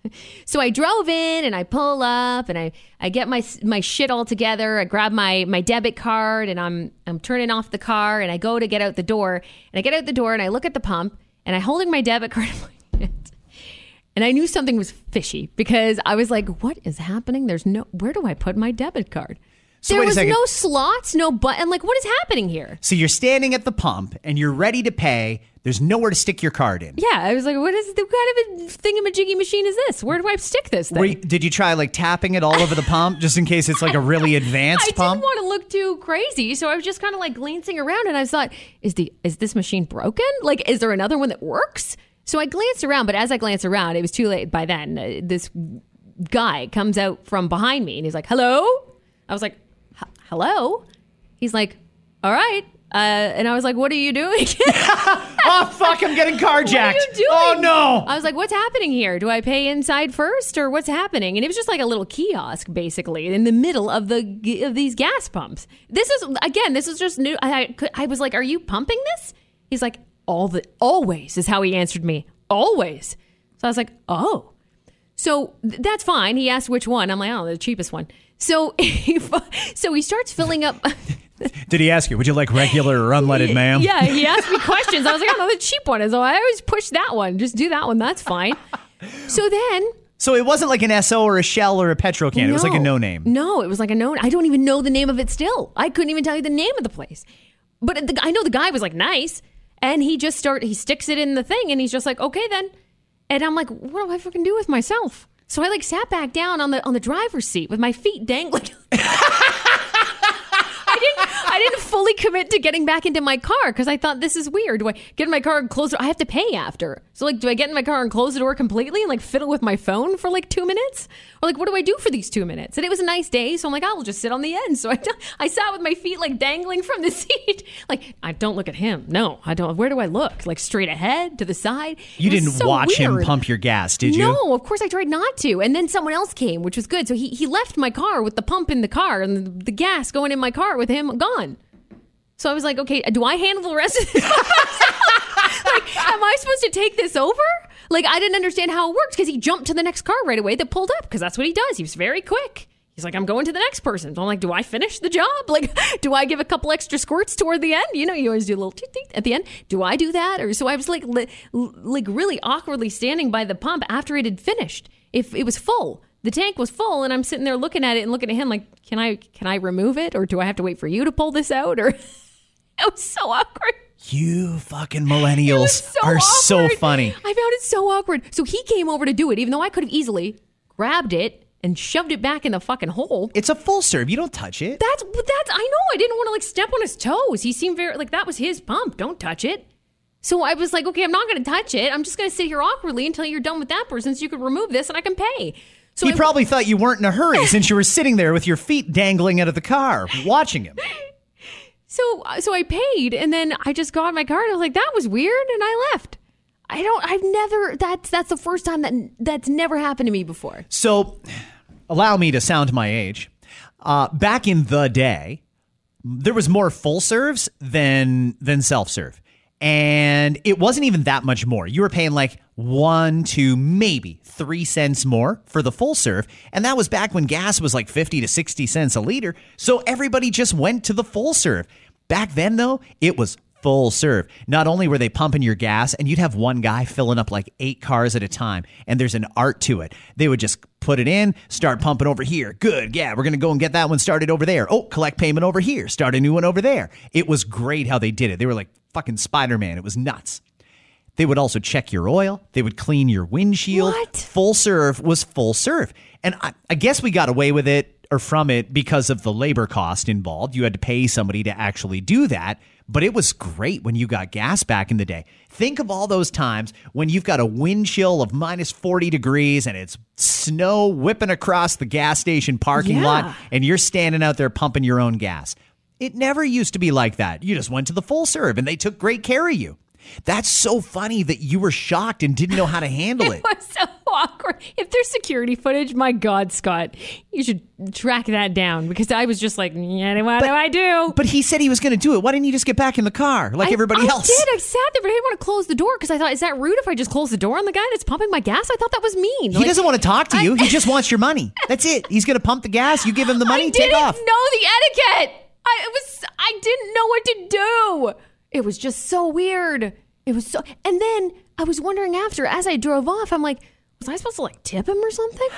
So I drove in and I pull up and I, I get my my shit all together. I grab my my debit card and I'm I'm turning off the car and I go to get out the door and I get out the door and I look at the pump and I'm holding my debit card. And I knew something was fishy because I was like, what is happening? There's no, where do I put my debit card? So there was second. no slots, no button. Like, what is happening here? So you're standing at the pump and you're ready to pay. There's nowhere to stick your card in. Yeah, I was like, what is the kind of thing a thingamajiggy machine is this? Where do I stick this thing? You- did you try like tapping it all over the pump just in case it's like a really advanced I pump? I didn't want to look too crazy, so I was just kind of like glancing around, and I thought, is the is this machine broken? Like, is there another one that works? So I glanced around, but as I glanced around, it was too late by then. Uh, this guy comes out from behind me, and he's like, "Hello." I was like, "Hello." He's like, "All right." Uh, and I was like, "What are you doing?" oh fuck! I'm getting carjacked. What are you doing? Oh no! I was like, what's happening here? Do I pay inside first or what's happening? And it was just like a little kiosk basically in the middle of the of these gas pumps. This is again, this is just new. I, I was like, are you pumping this? He's like, all the always is how he answered me. Always. So I was like, oh. So th- that's fine. He asked which one. I'm like, oh, the cheapest one. So he, so he starts filling up. Did he ask you? Would you like regular or unleaded, ma'am? Yeah, he asked me questions. I was like, oh, no, the cheap one is. Oh, I always push that one. Just do that one. That's fine. So then. So it wasn't like an Esso or a Shell or a Petro-Can. It was like a no name. No, it was like a no. I don't even know the name of it still. I couldn't even tell you the name of the place. But the, I know the guy was like nice, and he just start he sticks it in the thing, and he's just like, okay then. And I'm like, what do I fucking do with myself? So I like sat back down on the on the driver's seat with my feet dangling. I didn't fully commit to getting back into my car because I thought this is weird. Do I get in my car and close it? I have to pay after. So like do I get in my car and close the door completely and like fiddle with my phone for like two minutes? Or like what do I do for these two minutes? And it was a nice day, so I'm like, I'll just sit on the end. So I, I sat with my feet like dangling from the seat. Like, I don't look at him. No, I don't. Where do I look? Like straight ahead to the side? You didn't so watch him pump your gas, did you? No, of course I tried not to. And then someone else came, which was good. So he, he left my car with the pump in the car and the, the gas going in my car with him gone. So I was like, okay, do I handle the rest of this? like, am I supposed to take this over? Like, I didn't understand how it worked because he jumped to the next car right away that pulled up because that's what he does. He was very quick. He's like, I'm going to the next person. So I'm like, do I finish the job? Like, do I give a couple extra squirts toward the end? You know, you always do a little at the end. Do I do that? Or so I was like, li- like really awkwardly standing by the pump after it had finished. If it was full, the tank was full, and I'm sitting there looking at it and looking at him like, can I can I remove it, or do I have to wait for you to pull this out? Or it was so awkward. You fucking millennials so are so funny. I found it so awkward. So he came over to do it, even though I could have easily grabbed it and shoved it back in the fucking hole. It's a full serve. You don't touch it. That's that's I know. I didn't want to like step on his toes. He seemed very like that was his pump. Don't touch it. So I was like, okay, I'm not going to touch it. I'm just going to sit here awkwardly until you're done with that person, so you can remove this and I can pay. So he I- probably thought you weren't in a hurry since you were sitting there with your feet dangling out of the car watching him. So so I paid and then I just got in my car and I was like, that was weird, and I left. I don't. I've never. That's that's the first time that that's never happened to me before. So, allow me to sound my age. Uh, back in the day, there was more full serves than than self serve, and it wasn't even that much more. You were paying like one to maybe three cents more for the full serve, and that was back when gas was like fifty to sixty cents a liter. So everybody just went to the full serve. Back then, though, it was full serve. Not only were they pumping your gas, and you'd have one guy filling up like eight cars at a time, and there's an art to it. They would just put it in, start pumping over here. Good, yeah, we're gonna go and get that one started over there. Oh, collect payment over here, start a new one over there. It was great how they did it. They were like fucking Spider Man. It was nuts. They would also check your oil. They would clean your windshield. What? Full serve was full serve. And I, I guess we got away with it or from it because of the labor cost involved. You had to pay somebody to actually do that. But it was great when you got gas back in the day. Think of all those times when you've got a wind chill of minus 40 degrees and it's snow whipping across the gas station parking Yeah. lot and you're standing out there pumping your own gas. It never used to be like that. You just went to the full serve and they took great care of you. That's so funny that you were shocked and didn't know how to handle it. It was so awkward. If there's security footage, my God, Scott, you should track that down because I was just like, yeah, what do I do? But he said he was going to do it. Why didn't you just get back in the car like I- everybody I else? I did. I sat there, but I didn't want to close the door because I thought, is that rude if I just close the door on the guy that's pumping my gas? I thought that was mean. He doesn't want to talk to you. he just wants your money. That's it. He's going to pump the gas. You give him the money. I take didn't off. know the etiquette. I it was. I didn't know what to do. It was just so weird. It was so. And then I was wondering after, as I drove off, I'm like, was I supposed to like tip him or something?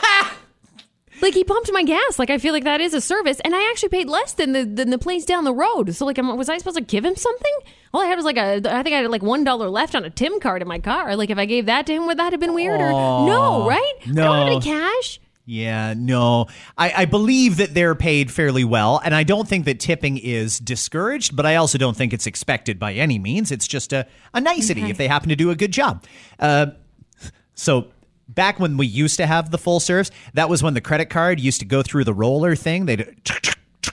Like he pumped my gas. Like I feel like that is a service, and I actually paid less than the than the place down the road. So like, am- was I supposed to give him something? All I had was like a, I think I had like one dollar left on a Tim card in my car. Like if I gave that to him, would that have been weird? Or no, right? I don't have no. any cash. Yeah, no. I, I believe that they're paid fairly well, and I don't think that tipping is discouraged, but I also don't think it's expected by any means. It's just a, a nicety if they happen to do a good job. Uh, so back when we used to have the full serves, that was when the credit card used to go through the roller thing. They'd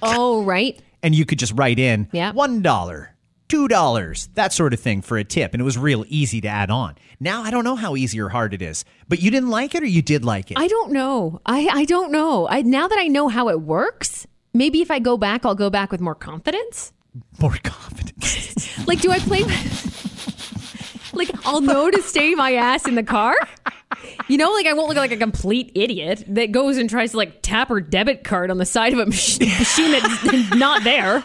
Oh, right. and you could just write in Yeah. one dollar, two dollars, that sort of thing for a tip, and it was real easy to add on. Now I don't know how easy or hard it is, but you didn't like it or you did like it. I don't know. I, I don't know. I now that I know how it works, maybe if I go back, I'll go back with more confidence. More confidence. Like, do I play? like, I'll know to stay my ass in the car. You know, like I won't look like a complete idiot that goes and tries to like tap her debit card on the side of a mach- machine that's not there.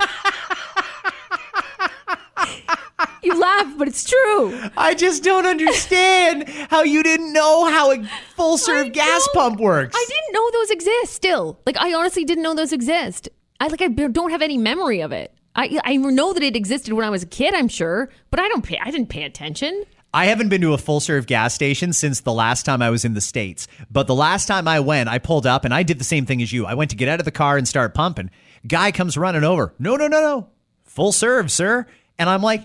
You laugh, but it's true. I just don't understand how you didn't know how a full serve gas pump works. I didn't know those exist. Still, like I honestly didn't know those exist. I like I don't have any memory of it. I I know that it existed when I was a kid. I'm sure, but I don't pay. I didn't pay attention. I haven't been to a full serve gas station since the last time I was in the States. But the last time I went, I pulled up and I did the same thing as you. I went to get out of the car and start pumping. Guy comes running over. No, no, no, no. Full serve, sir. And I'm like,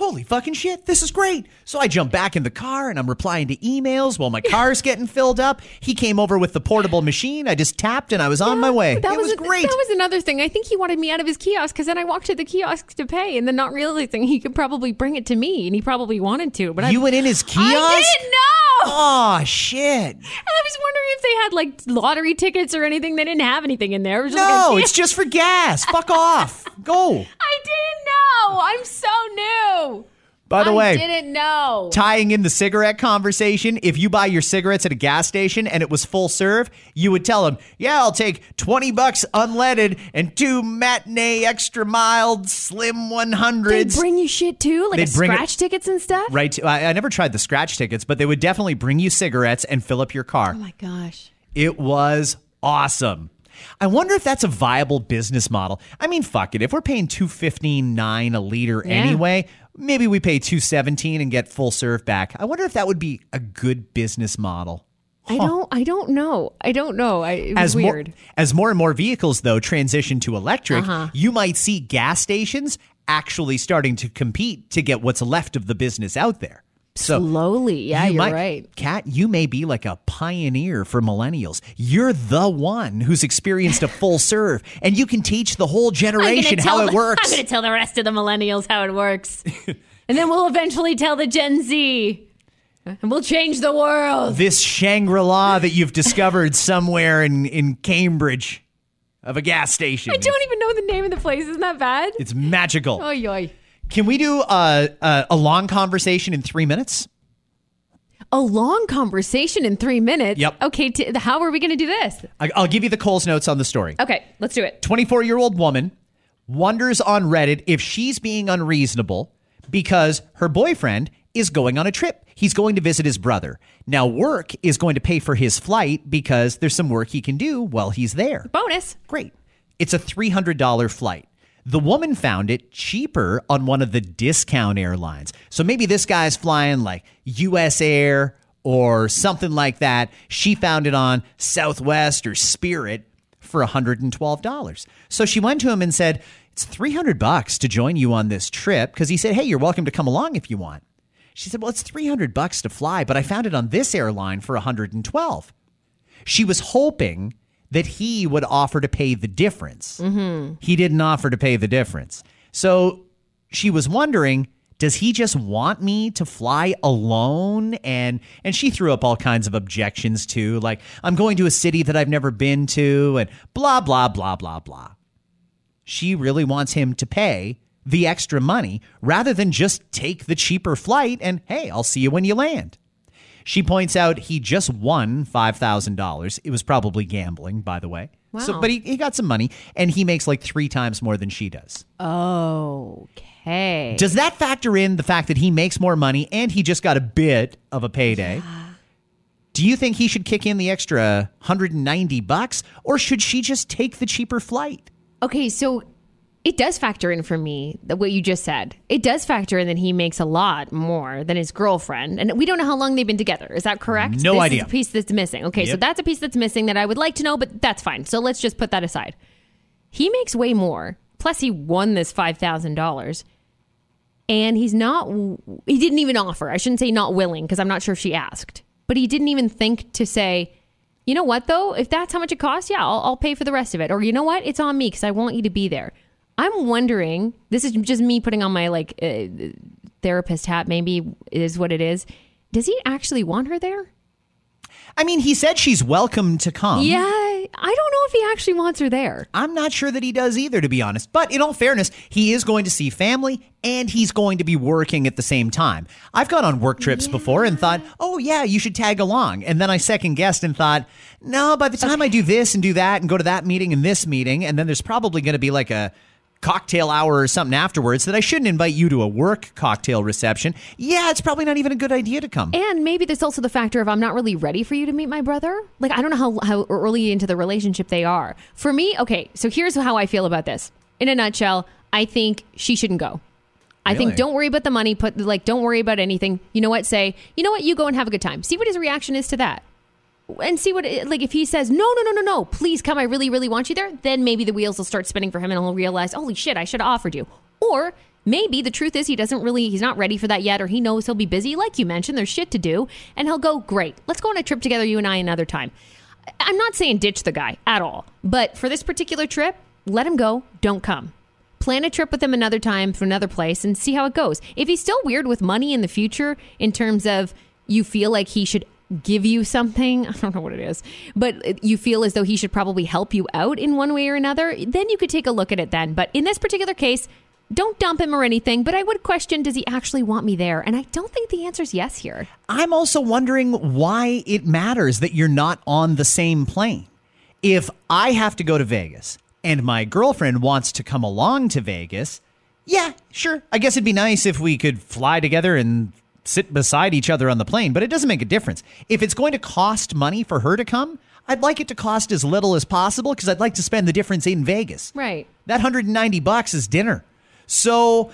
holy fucking shit, this is great. So I jump back in the car and I'm replying to emails while my car's getting filled up. He came over with the portable machine. I just tapped and I was on my way. That it was, a- great. That was another thing. I think he wanted me out of his kiosk because then I walked to the kiosk to pay, and then not realizing he could probably bring it to me, and he probably wanted to. But I, you went in his kiosk? I didn't know. Oh shit. And I was wondering if they had like lottery tickets or anything. They didn't have anything in there. It was No, like a- it's just for gas. Fuck off. Go. I didn't know. I'm so new. By the I way, didn't know. tying in the cigarette conversation, if you buy your cigarettes at a gas station and it was full serve, you would tell them, "Yeah, I'll take 20 bucks unleaded and two matinee extra mild slim They 100s." bring you shit too, like bring it- scratch tickets and stuff. right. I, I never tried the scratch tickets, but they would definitely bring you cigarettes and fill up your car. Oh my gosh. It was awesome. I wonder if that's a viable business model. I mean, fuck it. If we're paying two fifteen nine a liter Yeah. anyway, maybe we pay two seventeen and get full serve back. I wonder if that would be a good business model. I don't. I don't know. I don't know. I, As more weird. as more and more vehicles though transition to electric, Uh-huh. you might see gas stations actually starting to compete to get what's left of the business out there. So Slowly. Yeah, you you're might, right. Kat, you may be like a pioneer for millennials. You're the one who's experienced a full serve, and you can teach the whole generation how tell it the- works. I'm going to tell the rest of the millennials how it works, and then we'll eventually tell the Gen Z, and we'll change the world. this Shangri La that you've discovered somewhere in, in Cambridge of a gas station. I don't even know the name of the place. Isn't that bad? It's magical. Oh, yoy. Can we do a, a, a long conversation in three minutes? A long conversation in three minutes. Yep. Okay. T- how are we going to do this? I, I'll give you the Coles notes on the story. Okay, let's do it. 24 year old woman wonders on Reddit if she's being unreasonable because her boyfriend is going on a trip. He's going to visit his brother. Now, work is going to pay for his flight because there's some work he can do while he's there. Bonus. Great. It's a $300 flight. The woman found it cheaper on one of the discount airlines. So maybe this guy's flying like US Air or something like that. She found it on Southwest or Spirit for $112. So she went to him and said, "It's 300 bucks to join you on this trip" because he said, "Hey, you're welcome to come along if you want." She said, "Well, it's 300 bucks to fly, but I found it on this airline for 112." She was hoping that he would offer to pay the difference. He didn't offer to pay the difference. So she was wondering Does he just want me to fly alone? And and she threw up all kinds of objections too, like I'm going to a city that I've never been to and blah blah blah blah blah. She really wants him to pay the extra money rather than just take the cheaper flight and hey, I'll see you when you land. She points out he just won $5,000. It was probably gambling, by the way. Wow. So, but he, he got some money and he makes like three times more than she does. Okay. Does that factor in the fact that he makes more money and he just got a bit of a payday? Do you think he should kick in the extra 190 bucks or should she just take the cheaper flight? Okay, so it does factor in for me that what you just said. It does factor in that he makes a lot more than his girlfriend, and we don't know how long they've been together. Is that correct? No this idea. Is a piece that's missing. Okay, so that's a piece that's missing that I would like to know, but that's fine. So let's just put that aside. He makes way more. Plus, he won this five thousand dollars, and he's not. He didn't even offer. I shouldn't say not willing because I'm not sure if she asked, but he didn't even think to say. You know what though? If that's how much it costs, yeah, I'll, I'll pay for the rest of it. Or you know what? It's on me because I want you to be there. I'm wondering. This is just me putting on my like uh, therapist hat. Maybe is what it is. Does he actually want her there? I mean, he said she's welcome to come. Yeah, I don't know if he actually wants her there. I'm not sure that he does either, to be honest. But in all fairness, he is going to see family and he's going to be working at the same time. I've gone on work trips before and thought, oh, yeah, you should tag along. And then I second guessed and thought, no, by the time I do this and do that and go to that meeting and this meeting, and then there's probably going to be like a cocktail hour or something afterwards that I shouldn't invite you to a work cocktail reception. Yeah, it's probably not even a good idea to come. And maybe there's also the factor of I'm not really ready for you to meet my brother. Like I don't know how how early into the relationship they are. For me, okay, so here's how I feel about this. In a nutshell, I think she shouldn't go. I Really? think don't worry about the money. Put like don't worry about anything. You know what? Say you know what? You go and have a good time. See what his reaction is to that, and see what it, like if he says no no no no no please come I really really want you there. Then maybe the wheels will start spinning for him and he'll realize holy shit I should have offered you. Or maybe the truth is he doesn't really he's not ready for that yet or he knows he'll be busy like you mentioned there's shit to do and he'll go great let's go on a trip together you and I another time. I'm not saying ditch the guy at all, but for this particular trip, let him go. Don't come. Plan a trip with him another time for another place and see how it goes. If he's still weird with money in the future, in terms of you feel like he should give you something, I don't know what it is, but you feel as though he should probably help you out in one way or another, then you could take a look at it then. But in this particular case, don't dump him or anything, but I would question does he actually want me there? And I don't think the answer is yes here. I'm also wondering why it matters that you're not on the same plane. If I have to go to Vegas and my girlfriend wants to come along to Vegas, yeah, sure. I guess it'd be nice if we could fly together and sit beside each other on the plane, but it doesn't make a difference. If it's going to cost money for her to come, I'd like it to cost as little as possible because I'd like to spend the difference in Vegas. Right. That 190 bucks is dinner. So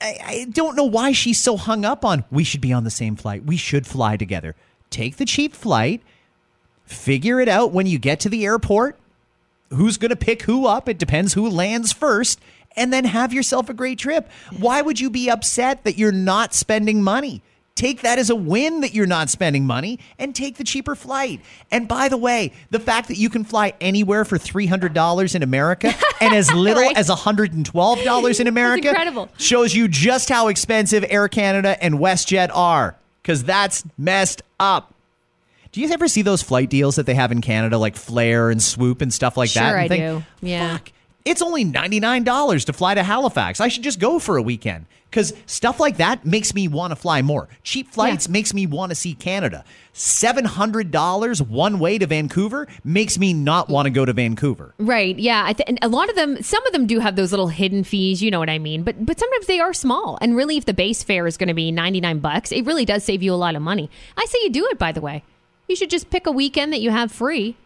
I, I don't know why she's so hung up on we should be on the same flight. We should fly together. Take the cheap flight, figure it out when you get to the airport. Who's going to pick who up? It depends who lands first, and then have yourself a great trip. Why would you be upset that you're not spending money? Take that as a win that you're not spending money and take the cheaper flight. And by the way, the fact that you can fly anywhere for $300 in America and as little Right. as $112 in America shows you just how expensive Air Canada and WestJet are because that's messed up. Do you ever see those flight deals that they have in Canada, like Flair and Swoop and stuff like that? Sure, I think, do. Yeah. Fuck, it's only $99 to fly to Halifax. I should just go for a weekend because stuff like that makes me want to fly more. Cheap flights Yeah. makes me want to see Canada. $700 one way to Vancouver makes me not want to go to Vancouver. Right. Yeah. I th- and a lot of them, some of them do have those little hidden fees. You know what I mean? But but sometimes they are small. And really, if the base fare is going to be ninety nine bucks, it really does save you a lot of money. I say you do it. By the way, you should just pick a weekend that you have free,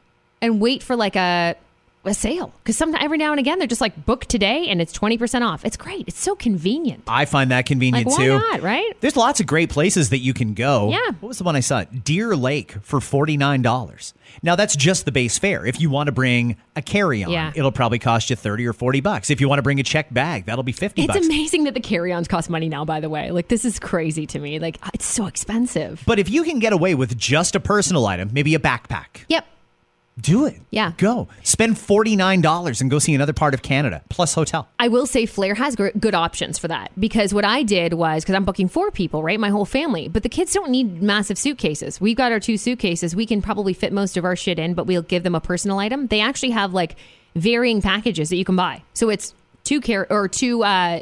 and wait for like a a sale because sometimes every now and again they're just like book today and it's twenty percent off. It's great. It's so convenient. I find that convenient Like, why too. not, right? There's lots of great places that you can go. Yeah. What was the one I saw? Deer Lake for $49. Now that's just the base fare. If you want to bring a carry-on, Yeah. it'll probably cost you 30 or 40 bucks. If you want to bring a check bag, that'll be 50 It's bucks. amazing that the carry ons cost money now. By the way, like this is crazy to me. Like it's so expensive. But if you can get away with just a personal item, maybe a backpack, Yep. Do it. Yeah. Go. Spend $49 and go see another part of Canada plus hotel. I will say Flair has gr- good options for that because what I did was because I'm booking four people, right? My whole family, but the kids don't need massive suitcases. We've got our two suitcases. We can probably fit most of our shit in, but we'll give them a personal item. They actually have like varying packages that you can buy. So it's two care or two uh,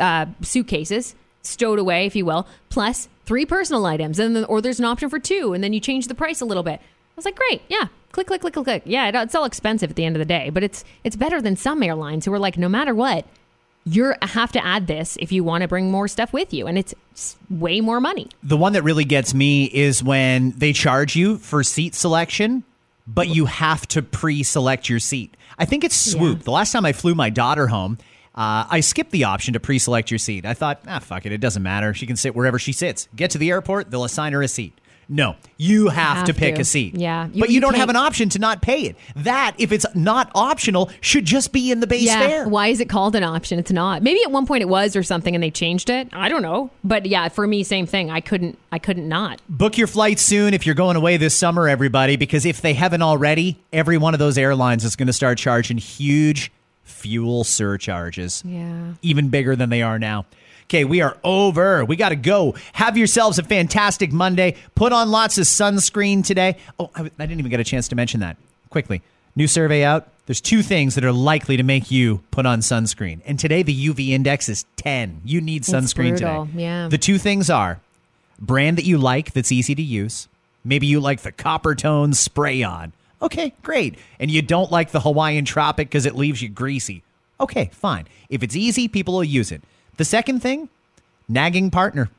uh, suitcases stowed away, if you will, plus three personal items, and then or there's an option for two, and then you change the price a little bit. I was like, great, yeah, click, click, click, click, click. Yeah, it's all expensive at the end of the day, but it's it's better than some airlines who are like, no matter what, you have to add this if you want to bring more stuff with you, and it's way more money. The one that really gets me is when they charge you for seat selection, but you have to pre select your seat. I think it's Swoop. Yeah. The last time I flew my daughter home, uh, I skipped the option to pre select your seat. I thought, ah, fuck it. It doesn't matter. She can sit wherever she sits. Get to the airport, they'll assign her a seat. No, you have, Have to pick to. a seat. Yeah. You- but you, you don't have an option to not pay it. That, if it's not optional, should just be in the base yeah, fare. why is it called an option? It's not. Maybe at one point it was or something, and they changed it. I don't know, but yeah, for me, same thing. I couldn't, I couldn't not. Book your flight soon if you're going away this summer, everybody, because if they haven't already, every one of those airlines is going to start charging huge fuel surcharges. Yeah. Even bigger than they are now. Okay, we are over. We got to go. Have yourselves a fantastic Monday. Put on lots of sunscreen today. Oh, I, I didn't even get a chance to mention that. Quickly. New survey out. There's two things that are likely to make you put on sunscreen. And today the UV index is 10. You need sunscreen today. yeah. The two things are brand that you like that's easy to use. Maybe you like the Coppertone spray on. Okay, great. And you don't like the Hawaiian Tropic because it leaves you greasy. Okay, fine. If it's easy, people will use it. The second thing, nagging partner.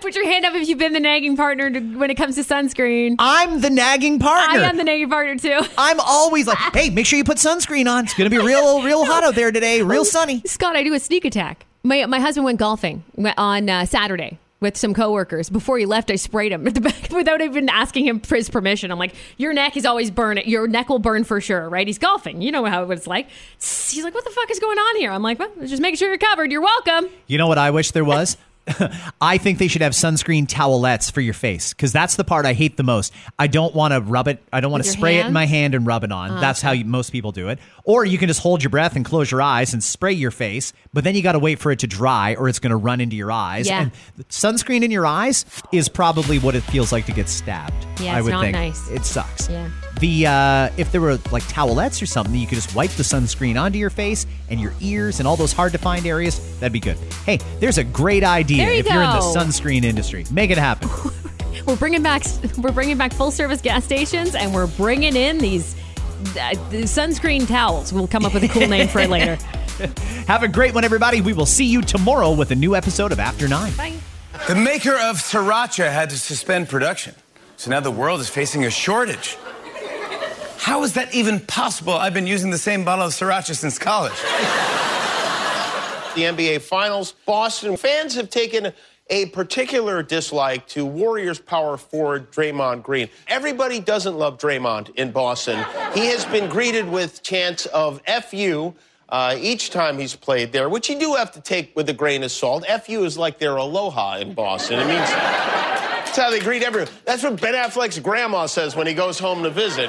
Put your hand up if you've been the nagging partner to, when it comes to sunscreen. I'm the nagging partner. I am the nagging partner too. I'm always like, hey, make sure you put sunscreen on. It's going to be real, real hot out there today, real sunny. Scott, I do a sneak attack. My my husband went golfing on uh, Saturday with some coworkers. Before he left, I sprayed him without even asking him for his permission. I'm like, "Your neck is always burn. Your neck will burn for sure, right?" He's golfing. You know how it's like. He's like, "What the fuck is going on here?" I'm like, "Well, just making sure you're covered. You're welcome." You know what I wish there was? I think they should have sunscreen towelettes for your face because that's the part I hate the most. I don't want to rub it. I don't want to spray it in my hand and rub it on. that's how you, most people do it. Or you can just hold your breath and close your eyes and spray your face, but then you got to wait for it to dry or it's going to run into your eyes. Yeah. And sunscreen in your eyes is probably what it feels like to get stabbed. Yeah, I it's would not think. nice. It sucks. Yeah. The uh, if there were like towelettes or something, you could just wipe the sunscreen onto your face and your ears and all those hard to find areas. That'd be good. Hey, there's a great idea you if you're in the sunscreen industry. Make it happen. We're bringing back we're bringing back full service gas stations, and we're bringing in these uh, the sunscreen towels. We'll come up with a cool name for it later. Have a great one, everybody. We will see you tomorrow with a new episode of After Nine. Bye. The maker of Sriracha had to suspend production. So now the world is facing a shortage. How is that even possible? I've been using the same bottle of Sriracha since college. the NBA Finals. Boston fans have taken a particular dislike to Warriors power forward Draymond Green. Everybody doesn't love Draymond in Boston. He has been greeted with chants of "fu." Uh, each time he's played there, which you do have to take with a grain of salt. FU is like their aloha in Boston. It means that's how they greet everyone. That's what Ben Affleck's grandma says when he goes home to visit.